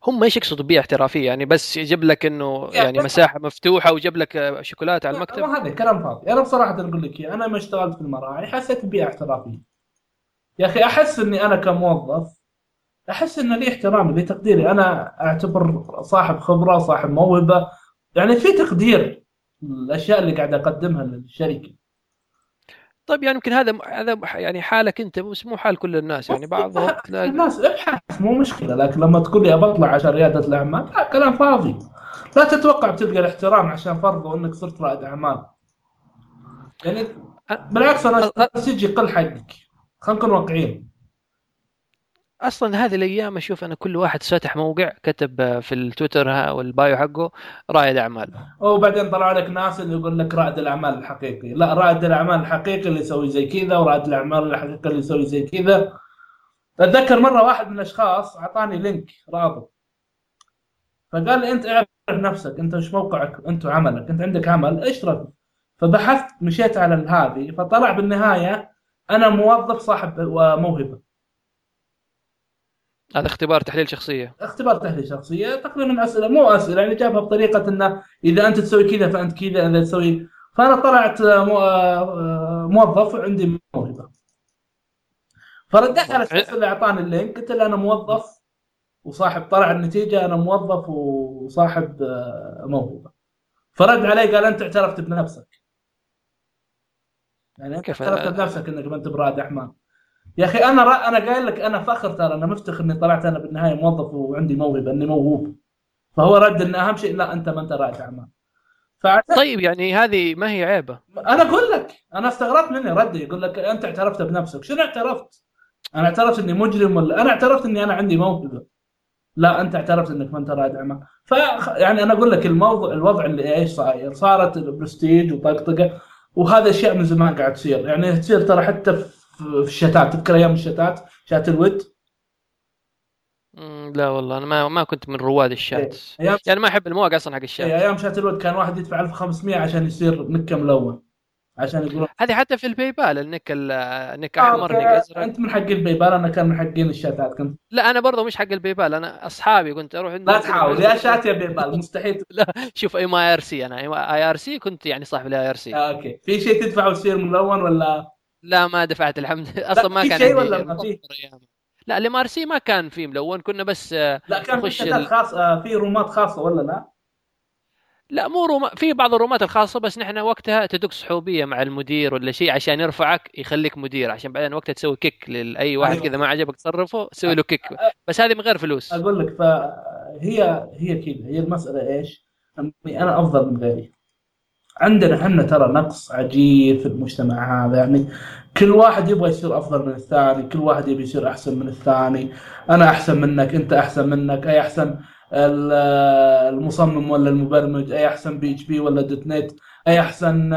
هم إيش يقصدوا بيئه احترافية يعني بس يجيب لك إنه يعني مساحة مفتوحة ويجيب لك شوكولاتة على المكتب. ما هذا كلام فاضي. أنا بصراحة أقول لك أنا ما اشتغلت في المراعي حسيت ببيئة احترافية. يا أخي أحس إني أنا كموظف أحس إن لي احترامي لي تقديري أنا أعتبر صاحب خبرة صاحب موهبة يعني في تقدير الأشياء اللي قاعد أقدمها للشركة. طيب يعني يمكن هذا هذا يعني حالك انت بس مو حال كل الناس يعني بعضهم تلاقي الناس ابحث مو مشكلة لكن لما تقول لي بطلع عشان ريادة الأعمال لا كلام فاضي. لا تتوقع بتلقى الاحترام عشان فرضوا إنك صرت رائد أعمال. يعني بالعكس أنا بس يجي يقل حقك. خلينا نكون واقعيين. أصلا هذه الأيام أشوف أنا كل واحد فاتح موقع كتب في التويتر ها- وال bio حقه رائد أعمال. وبعدين طلع لك ناس اللي يقول لك رائد الأعمال الحقيقي. لا رائد الأعمال الحقيقي اللي يسوي زي كذا ورائد الأعمال الحقيقي اللي يسوي زي كذا. أتذكر مرة واحد من الأشخاص أعطاني link رابط. فقال لي أنت اعرف نفسك أنت إيش موقعك أنت وعملك أنت عندك عمل اشترك فبحثت مشيت على هذه فطلع بالنهاية أنا موظف صاحب موهبة. هذا اختبار تحليل شخصية. اختبار تحليل شخصية. تقريبا أسئلة مو أسئلة يعني جابها بطريقة انه إذا أنت تسوي كذا فأنت كذا إذا تسوي. فأنا طلعت مو- آه، موظف وعندي موهبة. فرديت على الشخص اللي أعطاني اللينك قلت له أنا موظف وصاحب طلع النتيجة أنا موظف وصاحب آه، موهبة. فرد علي قال أنت اعترفت بنفسك. يعني أنت؟ اعترفت بنفسك إنك ما أنت برائد اعمال يا أخي أنا رأ... أنا قايل لك أنا فخر ترى أنا مفتخر إني طلعت أنا بالنهاية موظف وعندي موهبة إني موهوب. فهو رد إن أهم شيء لا أنت ما أنت رائد اعمال فاعترف طيب يعني هذه ما هي عيبة. أنا أقول لك أنا استغربت مني ردي يقول لك أنت اعترفت بنفسك. شنو اعترفت؟ أنا اعترفت إني مجرم ولا؟ أنا اعترفت إني أنا عندي موهبة. لا أنت اعترفت إنك ما أنت رائد اعمال ف يعني أنا أقول لك الموضوع الوضع اللي إيش صاير؟ صارت البرستيج وطقطقه وهذا أشياء من زمان قاعد تصير. يعني تصير ترى حتى في في الشتات تذكر أيام الشتات؟ شات الود؟ لا والله أنا ما ما كنت من رواد الشات. أيام يعني ما أحب المواقع أصلا حق الشات. أيام شات الود كان واحد يدفع 1500 عشان يصير نكة ملون عشان يقولون هذه حتى في الباي بال النك ال- النك آه، احمر ك- نك ازرق أنت من حقين بايبال أنا كان من حقين الشاتات كنت لا أنا برضه مش حق الباي بال أنا أصحابي كنت أروح لا تحاول يا شات يا بايبال مستحيل. شوف أي اي آر سي أنا أي آر سي كنت يعني صاحب الاي آر سي. آه، أوكي. في شيء تدفعه وتصير ملون ولا لا ما دفعت الحمد أصلا ما كان شيء ولا ما في؟ لا الام ار سي ما كان فيه ملون كنا بس آه، لا كان في ال- خاص آه، في رومات خاصة ولا لا؟ لا مو روما في بعض الرومات الخاصة بس نحن وقتها تدق صحوبية مع المدير ولا شيء عشان يرفعك يخليك مدير عشان بعدين وقتها تسوي كيك لاي واحد أيوة. كذا ما عجبك تصرفه تسوي له كيك بس هذه من غير فلوس أقول لك فهي هي كذا هي المسألة إيش؟ أني أنا أفضل من غيري عندنا إحنا ترى نقص عجيب في المجتمع هذا يعني كل واحد يبغى يصير أفضل من الثاني كل واحد يبي يصير أحسن من الثاني أنا أحسن منك أنت أحسن منك أي أحسن ال- المصمم ولا المبرمج أي أحسن PHP ولا dot NET أي أحسن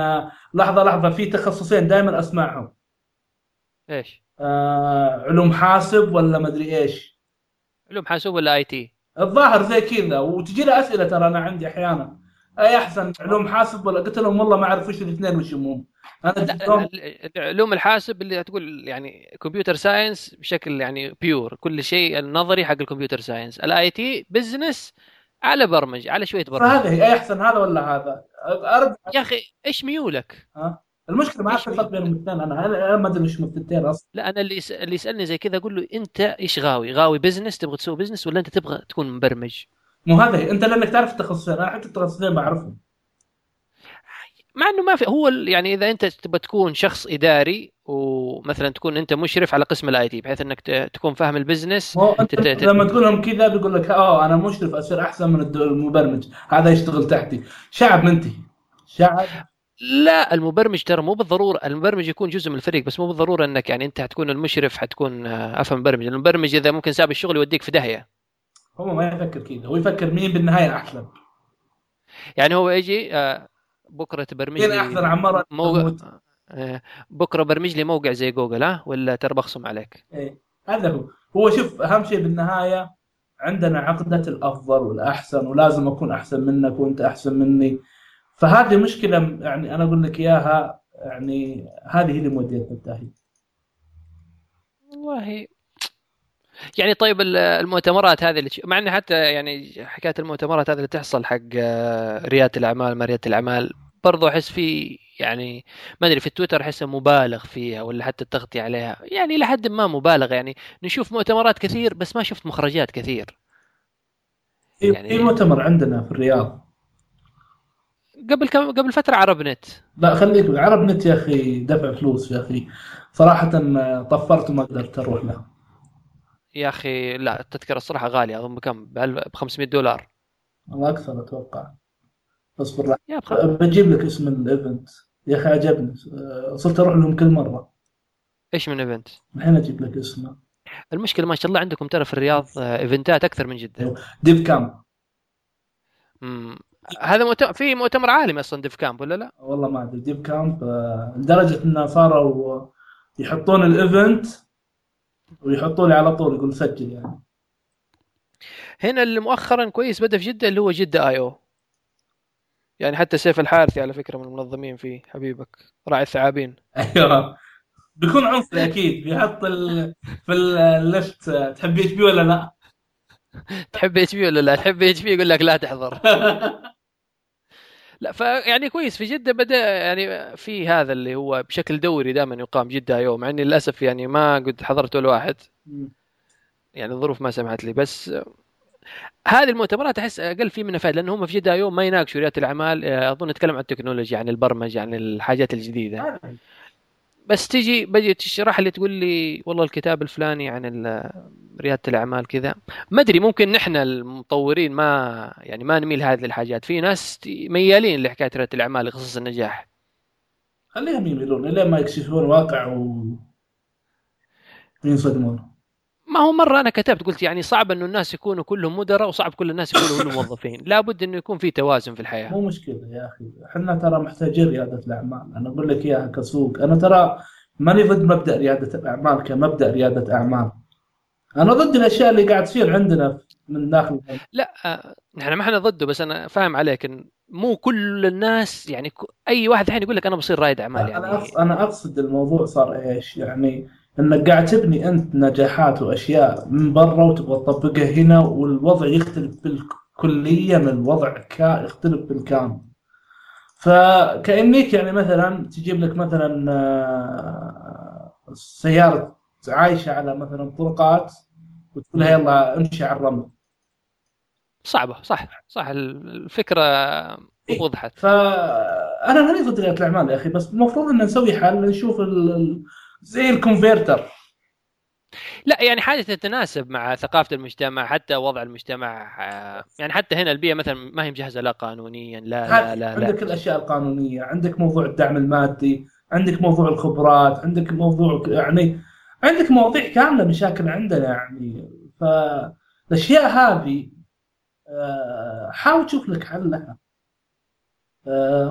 لحظة لحظة في تخصصين دائما أسمعهم إيش؟ آه علوم حاسب ولا مدري إيش علوم حاسوب ولا IT؟ الظاهر زي كذا وتجي لي أسئلة ترى أنا عندي أحيانا أي أحسن علوم حاسب ولا؟ قلت لهم والله ما أعرف وش الاثنين وش هم. أنا علوم الحاسب اللي تقول يعني computer science بشكل يعني pure كل شيء النظري حق ال computer science ال IT business على برمج على شوية برمج فهذه هي أي أحسن هذا ولا هذا؟ ارجع يا أخي إيش ميولك؟ ها؟ المشكلة ما أعرف الفرق بين الاثنين أنا ما أدري وش الثنتين أصلا. لا أنا اللي يس... اللي يسألني زي كذا أقول له أنت إيش غاوي؟ غاوي business تبغى تسوي business ولا أنت تبغى تكون مبرمج؟ مو هذا. انت لانك تعرف التخصصين أنا حتى التخصصين بعرفهم مع إنه ما في هو يعني إذا أنت تبغى تكون شخص إداري ومثلا تكون أنت مشرف على قسم ال IT بحيث إنك تكون فاهم ال business أنت ت- ت- لما تقول لهم كذا بيقول لك آه أنا مشرف أصير أحسن من المبرمج. هذا يشتغل تحتي. شعب منتهي شعب. لا المبرمج ترى مو بالضرورة المبرمج يكون جزء من الفريق بس مو بالضرورة إنك يعني أنت حتكون المشرف حتكون آه، افهم مبرمج. المبرمج إذا ممكن ساب الشغل يوديك في داهية. هو ما يفكر كذا هو يفكر مين بالنهاية احسن يعني هو يجي آه، بكرة تبرمج مين لي احسن عمار موقع؟ آه، بكرة برمج لي موقع زي جوجل ها؟ ولا ترى بخصم عليك؟ إيه. هذا هو. هو شوف أهم شيء بالنهاية عندنا عقدة الأفضل والأحسن ولازم أكون أحسن منك وأنت أحسن مني. فهذه مشكلة يعني أنا أقول لك إياها يعني هذه هي اللي موديتنا الداهيه والله يعني طيب ال- المؤتمرات هذه اللي مع انه حتى يعني حكاية المؤتمرات هذه اللي تحصل حق آه، ريادة الأعمال ما ريادة الأعمال برضو أحس في يعني ما أدري في التويتر احسها مبالغ فيها ولا حتى التغطية عليها. يعني إلى حد ما مبالغ. يعني نشوف مؤتمرات كثير بس ما شفت مخرجات كثير. يعني- في مؤتمر عندنا في الرياض. قبل كم قبل فترة عرب نت. لا خليك عرب نت يا أخي دفع فلوس يا أخي. صراحة طفرت وما قدرت أروح له يا أخي لا التذكرة الصراحة غالية أظن بكم؟ ب 500 دولار. الله أكثر أتوقع. اصبر لا يا بخ... بجيب لك اسم الإيفنت. يا أخي عجبني. أه، صرت أروح لهم كل مرة. إيش من event؟ الحين أجيب لك اسمه. المشكلة ما شاء الله عندكم ترى في الرياض آه، إيفنتات أكثر من جدة. DevCamp مم. هذا مؤتمر في مؤتمر عالمي أصلا DevCamp ولا لا؟ والله ما أدري. DevCamp آه، لدرجة إنه صاروا يحطون ال event ويحطوا لي على طول يقول سجل يعني. هنا اللي مؤخرا كويس بدأ في جدة اللي هو جدة IO. يعني حتى سيف الحارثي على فكرة من المنظمين فيه حبيبك. راعي الثعابين. أيوه. بيكون عنصري أكيد. بيحط ال... في ال lift تحب اتش بي ولا لا؟ تحب اتش بي ولا لا؟ تحب اتش بي يقول لك لا تحضر. لا فيعني كويس في جدة بدأ يعني في هذا اللي هو بشكل دوري دائما يقام جدة أو مع إني للأسف يعني ما قد حضرت ولا واحد. يعني الظروف ما سمحت لي بس هذه المؤتمرات أحس أقل في منها فائده لأن هم في جدة يوم ما يناقشوا ريادة الأعمال. آه، أظن نتكلم عن التكنولوجيا عن البرمجة عن الحاجات الجديدة. بس تجي بدي تشرح لي تقول لي والله الكتاب الفلاني عن ريادة الأعمال كذا. ما أدري ممكن نحن المطورين ما يعني ما نميل هذه الحاجات في ناس ميالين لحكاية ريادة الأعمال لقصص النجاح. خليهم يميلون الين ما يكشفون واقع و ينصدمون ما هو مرة أنا كتبت قلت يعني صعب إنه الناس يكونوا كلهم مدراء وصعب كل الناس يكونوا كلهم موظفين. لابد إنه يكون في توازن في الحياة. مو مشكلة يا أخي. إحنا ترى محتاجين ريادة الأعمال. أنا أقول لك إياها كسوق. أنا ترى ماني ضد مبدأ ريادة الأعمال كمبدأ ريادة أعمال. أنا ضد الأشياء اللي قاعد تصير عندنا من داخل. لا نحن ما إحنا ضده بس أنا فاهم عليك إن مو كل الناس يعني أي واحد الحين يقول لك أنا بصير رائد أعمال يعني. أقصد أنا أقصد الموضوع صار إيش؟ يعني انك قاعد تبني أنت نجاحات وأشياء من برا وتبغى تطبقها هنا والوضع يختلف بالكلية من الوضع كا يختلف بالكامل. فكأنك يعني مثلا تجيب لك مثلا آه، سيارة عايشة على مثلا طرقات وتقول لها يلا امشي على الرمل. صعبة صح صح الفكرة وضحت فأنا ماني ضد رياده الاعمال يا أخي بس المفروض إن نسوي حل نشوف ال... زي الكونفرتر. لا يعني حاجة تتناسب مع ثقافة المجتمع حتى وضع المجتمع آه، يعني حتى هنا البيئة مثلا ما هي مجهزة لا قانونيا لا لا لا, لا. عندك الأشياء القانونية عندك موضوع الدعم المادي عندك موضوع الخبرات عندك موضوع يعني عندك مواضيع كاملة مشاكل عندنا يعني. فالأشياء هذه آه، حاول تشوف لك حل لها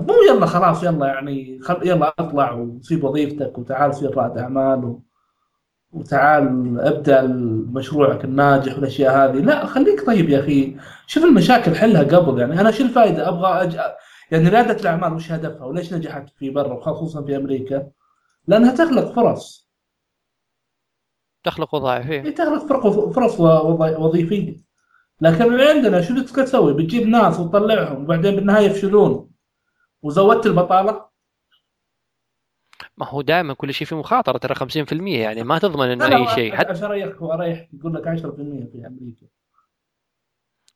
مو يلا خلاص يلا يعني خل يلا اطلع وسيب وظيفتك وتعال صير رائد أعمال و... وتعال ابدأ مشروعك الناجح والأشياء هذه. لا خليك طيب يا أخي. شوف المشاكل حلها قبل يعني أنا شو الفائده أبغى أج... يعني ريادة الأعمال وش هدفها وليش نجحت في برا وخصوصا في أمريكا؟ لأنها تخلق فرص. تخلق وظائف إيه تخلق فرص وظيفية. لكن اللي عندنا شو تسوي؟ بتجيب ناس وتطلعهم وبعدين بالنهاية يفشلون. وزودت البطاله ما هو دائما كل شيء في مخاطرة ترى 50% يعني ما تضمن إنه أي شيء. حتى اريحك واريح يقول لك 10% في أمريكا.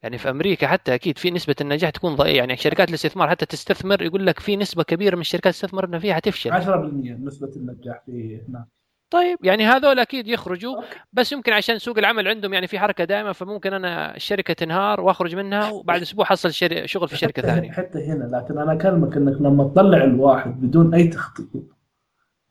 يعني في أمريكا حتى أكيد في نسبة النجاح تكون ضئيلة. يعني شركات الاستثمار حتى تستثمر يقول لك في نسبة كبيرة من الشركات استثمرنا فيها حتفشل 10% نسبة النجاح في هناك. طيب يعني هذول أكيد يخرجوا بس يمكن عشان سوق العمل عندهم يعني في حركة دائما فممكن أنا الشركة تنهار وأخرج منها وبعد أسبوع حصل شغل في شركة ثانية. حتى هنا لكن أنا أكلمك إنك لما تطلع الواحد بدون أي تخطيط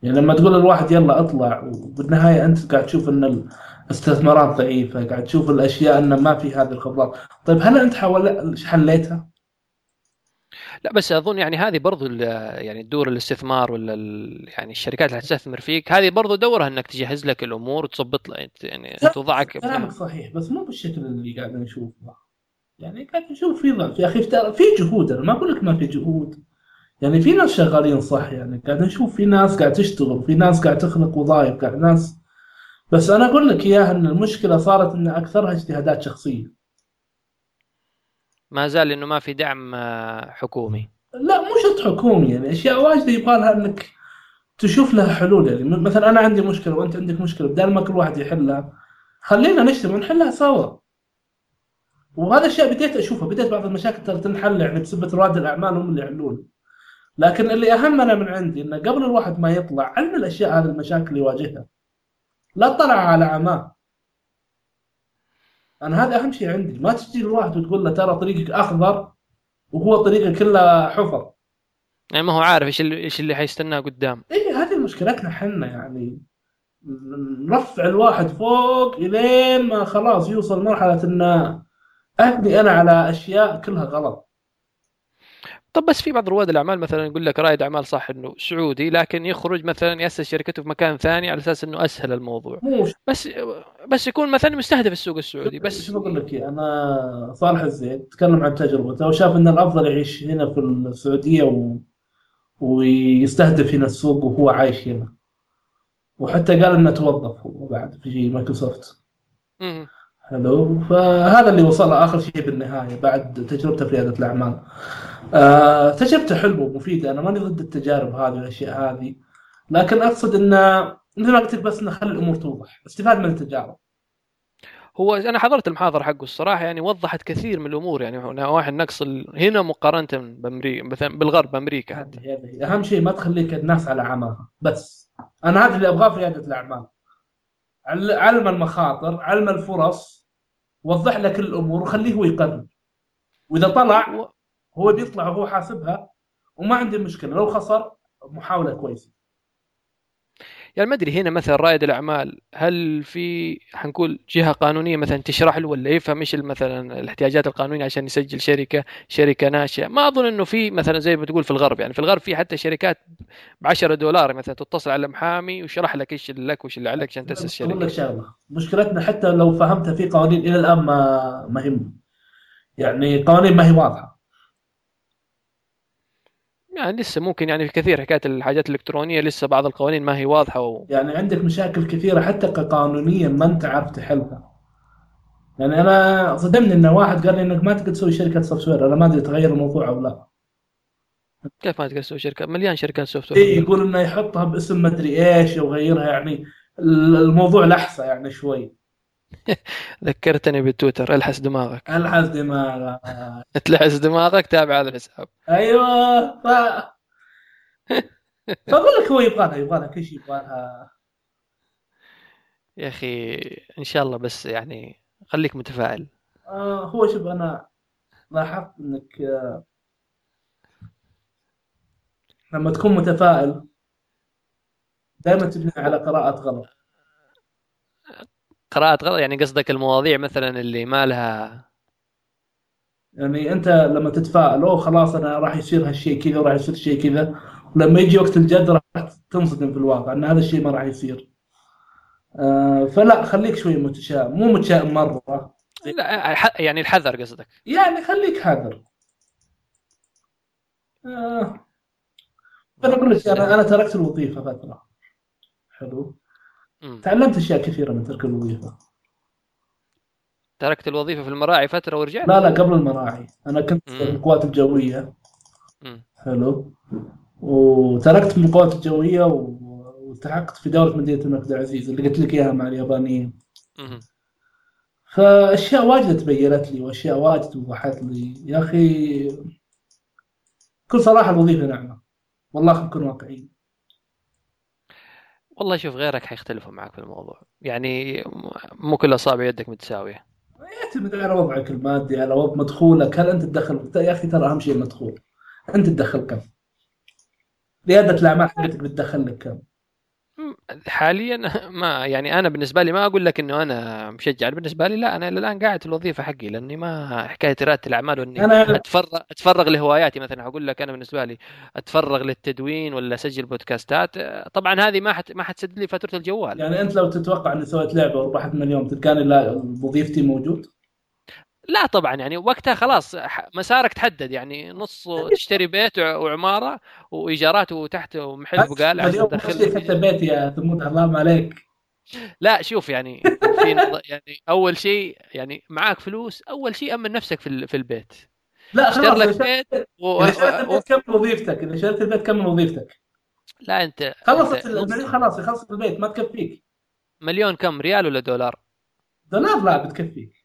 يعني لما تقول الواحد يلا اطلع وبالنهاية أنت قاعد تشوف إن الاستثمارات ضعيفة قاعد تشوف الأشياء انه ما في هذه الخبرات. طيب هل أنت حول حليتها؟ لا بس أظن يعني هذه برضو يعني دور الاستثمار ولا يعني الشركات اللي تستثمر فيك هذه برضو دورها إنك تجهز لك الأمور وتظبط يعني توضعك كلامك صحيح بس مو بالشكل اللي قاعد نشوفه. يعني قاعد نشوف في ضعف يا أخي في جهود أنا ما أقول لك ما في جهود. يعني في ناس شغالين صح يعني قاعد نشوف في ناس قاعد تشتغل في ناس قاعد تخلق وظائف قاعد ناس. بس أنا أقول لك إياها إن المشكلة صارت إن أكثرها اجتهادات شخصية. ما زال إنه ما في دعم آه، حكومي. لا مو شرط حكومي يعني أشياء واجده يبغى لها إنك تشوف لها حلول. يعني مثلا أنا عندي مشكلة وأنت عندك مشكلة بدل ما كل واحد يحلها خلينا نجتمع ونحلها سوا. وهذا الشيء بديت أشوفه بديت بعض المشاكل ترى تنحل يعني بسبب رواد الأعمال هم اللي يحلون. لكن اللي اهم أنا من عندي إنه قبل الواحد ما يطلع علم الأشياء هذه المشاكل اللي يواجهها. لا تطلع على عماه أنا هذا أهم شيء عندي. ما تجي الواحد وتقول له ترى طريقك أخضر وهو طريقه كلها حفر. يعني ما هو عارف إيش اللي إيش اللي حيستناه قدام. اي هذه مشكلتنا إحنا يعني. نرفع الواحد فوق إلين ما خلاص يوصل مرحلة إنه أبني أنا على أشياء كلها غلط. طب بس في بعض رواد الأعمال مثلا يقول لك رائد أعمال صح إنه سعودي لكن يخرج مثلا يأسس شركته في مكان ثاني على أساس إنه أسهل الموضوع. بس بس يكون مثلا مستهدف السوق السعودي بس شو بقول لك أنا صالح الزيد تكلم عن تجربته وشاف إن الأفضل يعيش هنا في السعودية و... ويستهدف هنا السوق وهو عايش هنا. وحتى قال إنه توظف بعد في مايكروسوفت. حلو فهذا اللي وصل اخر شيء بالنهاية بعد تجربته في ريادة الأعمال. آه تجربته حلوة ومفيدة. أنا ماني ضد التجارب هذه والأشياء هذه. لكن أقصد انه مثل ما قلت لك بس نخلي الأمور توضح. استفاد من التجارب. هو أنا حضرت المحاضرة حقه الصراحة يعني وضحت كثير من الأمور. يعني نواحي النقص هنا مقارنة بامريكا مثلا بالغرب بأمريكا حتى. أهم شيء ما تخليك الناس على عماها بس. أنا هذا اللي ابغاه في رياده الأعمال. علم المخاطر علم الفرص وضح لك الأمور وخليه هو يقرر وإذا طلع هو بيطلع وهو حاسبها وما عندي مشكلة. لو خسر محاولة كويسة. يعني ما أدري هنا مثلا رائد الأعمال هل في حنقول جهة قانونية مثلا تشرح له ولا يفهم إيش مثلا الاحتياجات القانونية عشان يسجل شركة شركة ناشئة؟ ما أظن إنه في مثلا زي ما تقول في الغرب. يعني في الغرب في حتى شركات ب 10 دولار مثلا تتصل على محامي ويشرح لك إيش اللي لك وإيش اللي عليك عشان تأسس شركة. أقول لك شغلة. مشكلتنا حتى لو فهمتها في قوانين إلى الآن ما ما هي يعني قوانين ما هي واضحة. يعني لسه ممكن يعني في كثير حكاية الحاجات الإلكترونية لسه بعض القوانين ما هي واضحة و... يعني عندك مشاكل كثيرة حتى قانونيا ما أنت عارف تحلها. يعني أنا صدمني إن واحد قال لي إنك ما تقدر تسوي شركة software أنا ما أدري تغير الموضوع أو لا. كيف ما تقدر تسوي شركة؟ مليان شركات software اي يقول إنه يحطها باسم مدري إيش ويغيرها يعني الموضوع لحسة يعني شوي. ذكرتني بالتويتر الحس دماغك. الحس دماغك. تلحس دماغك تابع هذا الحساب. أيوه ف... فاقول لك هو يبغى لها يبغى لها كل شيء يبغى لها يا أخي إن شاء الله بس يعني خليك متفائل. آه هو شوف أنا لاحظت إنك آه لما تكون متفائل دائما تبني على قراءة غلط. قراءة غلط؟ يعني قصدك المواضيع مثلا اللي ما لها يعني أنت لما تتفائل أوه خلاص أنا راح يصير هالشيء كذا وراح يصير شيء كذا. ولما يجي وقت الجد راح تنصدم في الواقع إن هذا الشيء ما راح يصير. آه فلا خليك شوي متشائم. مو متشائم مرة. لا يعني الحذر قصدك. يعني خليك حذر. آه أنا أقول لك أنا أنا تركت الوظيفة فترة. حلو. تعلمت أشياء كثيرة من ترك الوظيفة. تركت الوظيفة في المراعي فترة ورجعت؟ لا لا قبل المراعي. أنا كنت في. القوات الجوية. حلو. وتركت من القوات الجوية والتحقت في دولة مدينة الملك عبد العزيز اللي قلت لك إياها مع اليابانيين. فأشياء واجد تبينت لي وأشياء واجد وضحت لي. يا أخي بكل صراحة الوظيفة نعمة. والله خلينا نكون واقعيين. والله شوف غيرك حيختلفوا معك في الموضوع. يعني مو كل اصابع يدك متساوية. يعتمد على وضعك المادي على وضع مدخولك. هل أنت تدخل؟ يا أخي ترى أهم شيء المدخول. أنت تدخل كم؟ رياده الأعمال حقتك بتدخل لك كم. حاليا ما يعني أنا بالنسبة لي ما أقول لك إنه أنا مشجع بالنسبة لي لا أنا إلى الآن قاعد في الوظيفة حقي لأني ما حكاية ريادة الأعمال وإني أنا أتفرغ أتفرغ لهواياتي مثلا. أقول لك أنا بالنسبة لي أتفرغ للتدوين ولا أسجل بودكاستات. طبعا هذه ما حت ما حتسد لي فاتورة الجوال. يعني أنت لو تتوقع إني سويت لعبة وربحت مليون تلقاني لا وظيفتي موجود؟ لا طبعا يعني وقتها خلاص مسارك تحدد يعني نص تشتري بيت وع- وعمارة وإيجارات وتحت ومحل بقال عشان تدخل حتى بيتي يا ثمود حرام عليك. لا شوف يعني في نظ- يعني أول شيء يعني معاك فلوس أول شيء أمن نفسك في في البيت. لا أشتر خلاص لك بيت و... اذا شريت. البيت كمل وظيفتك اذا شريت البيت كمل وظيفتك. لا أنت خلصت المليون خلاص يخلص البيت ما تكفيك. مليون كم ريال ولا دولار؟ دولار لا بتكفيك.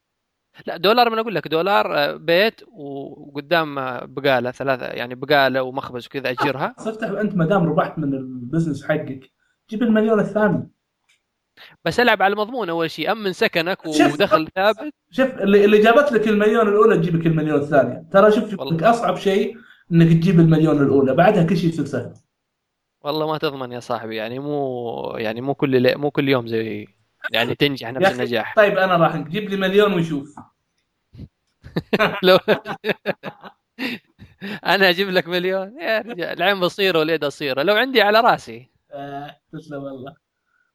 لا دولار من أقول لك دولار آه، بيت وقدام آه، بقالة ثلاثة يعني بقالة ومخبز وكذا أجرها. افتح أنت ما دام ربحت من البزنس حقك جيب المليون الثاني. بس ألعب على المضمون أول شيء أمن سكنك. ودخل ثابت. شوف اللي, اللي جابت لك المليون الأولى تجيبك المليون الثانية. ترى شوف أصعب شيء إنك تجيب المليون الأولى بعدها كل شيء يصير سهل. والله ما تضمن يا صاحبي يعني مو يعني مو كل مو كل يوم زي يعني تنجح نفس النجاح طيب أنا راح جيب لي مليون وشوف لو أنا أجيب لك مليون؟ يا رجال العين بصيره واليد قصيره لو عندي على رأسي. آه تسلم والله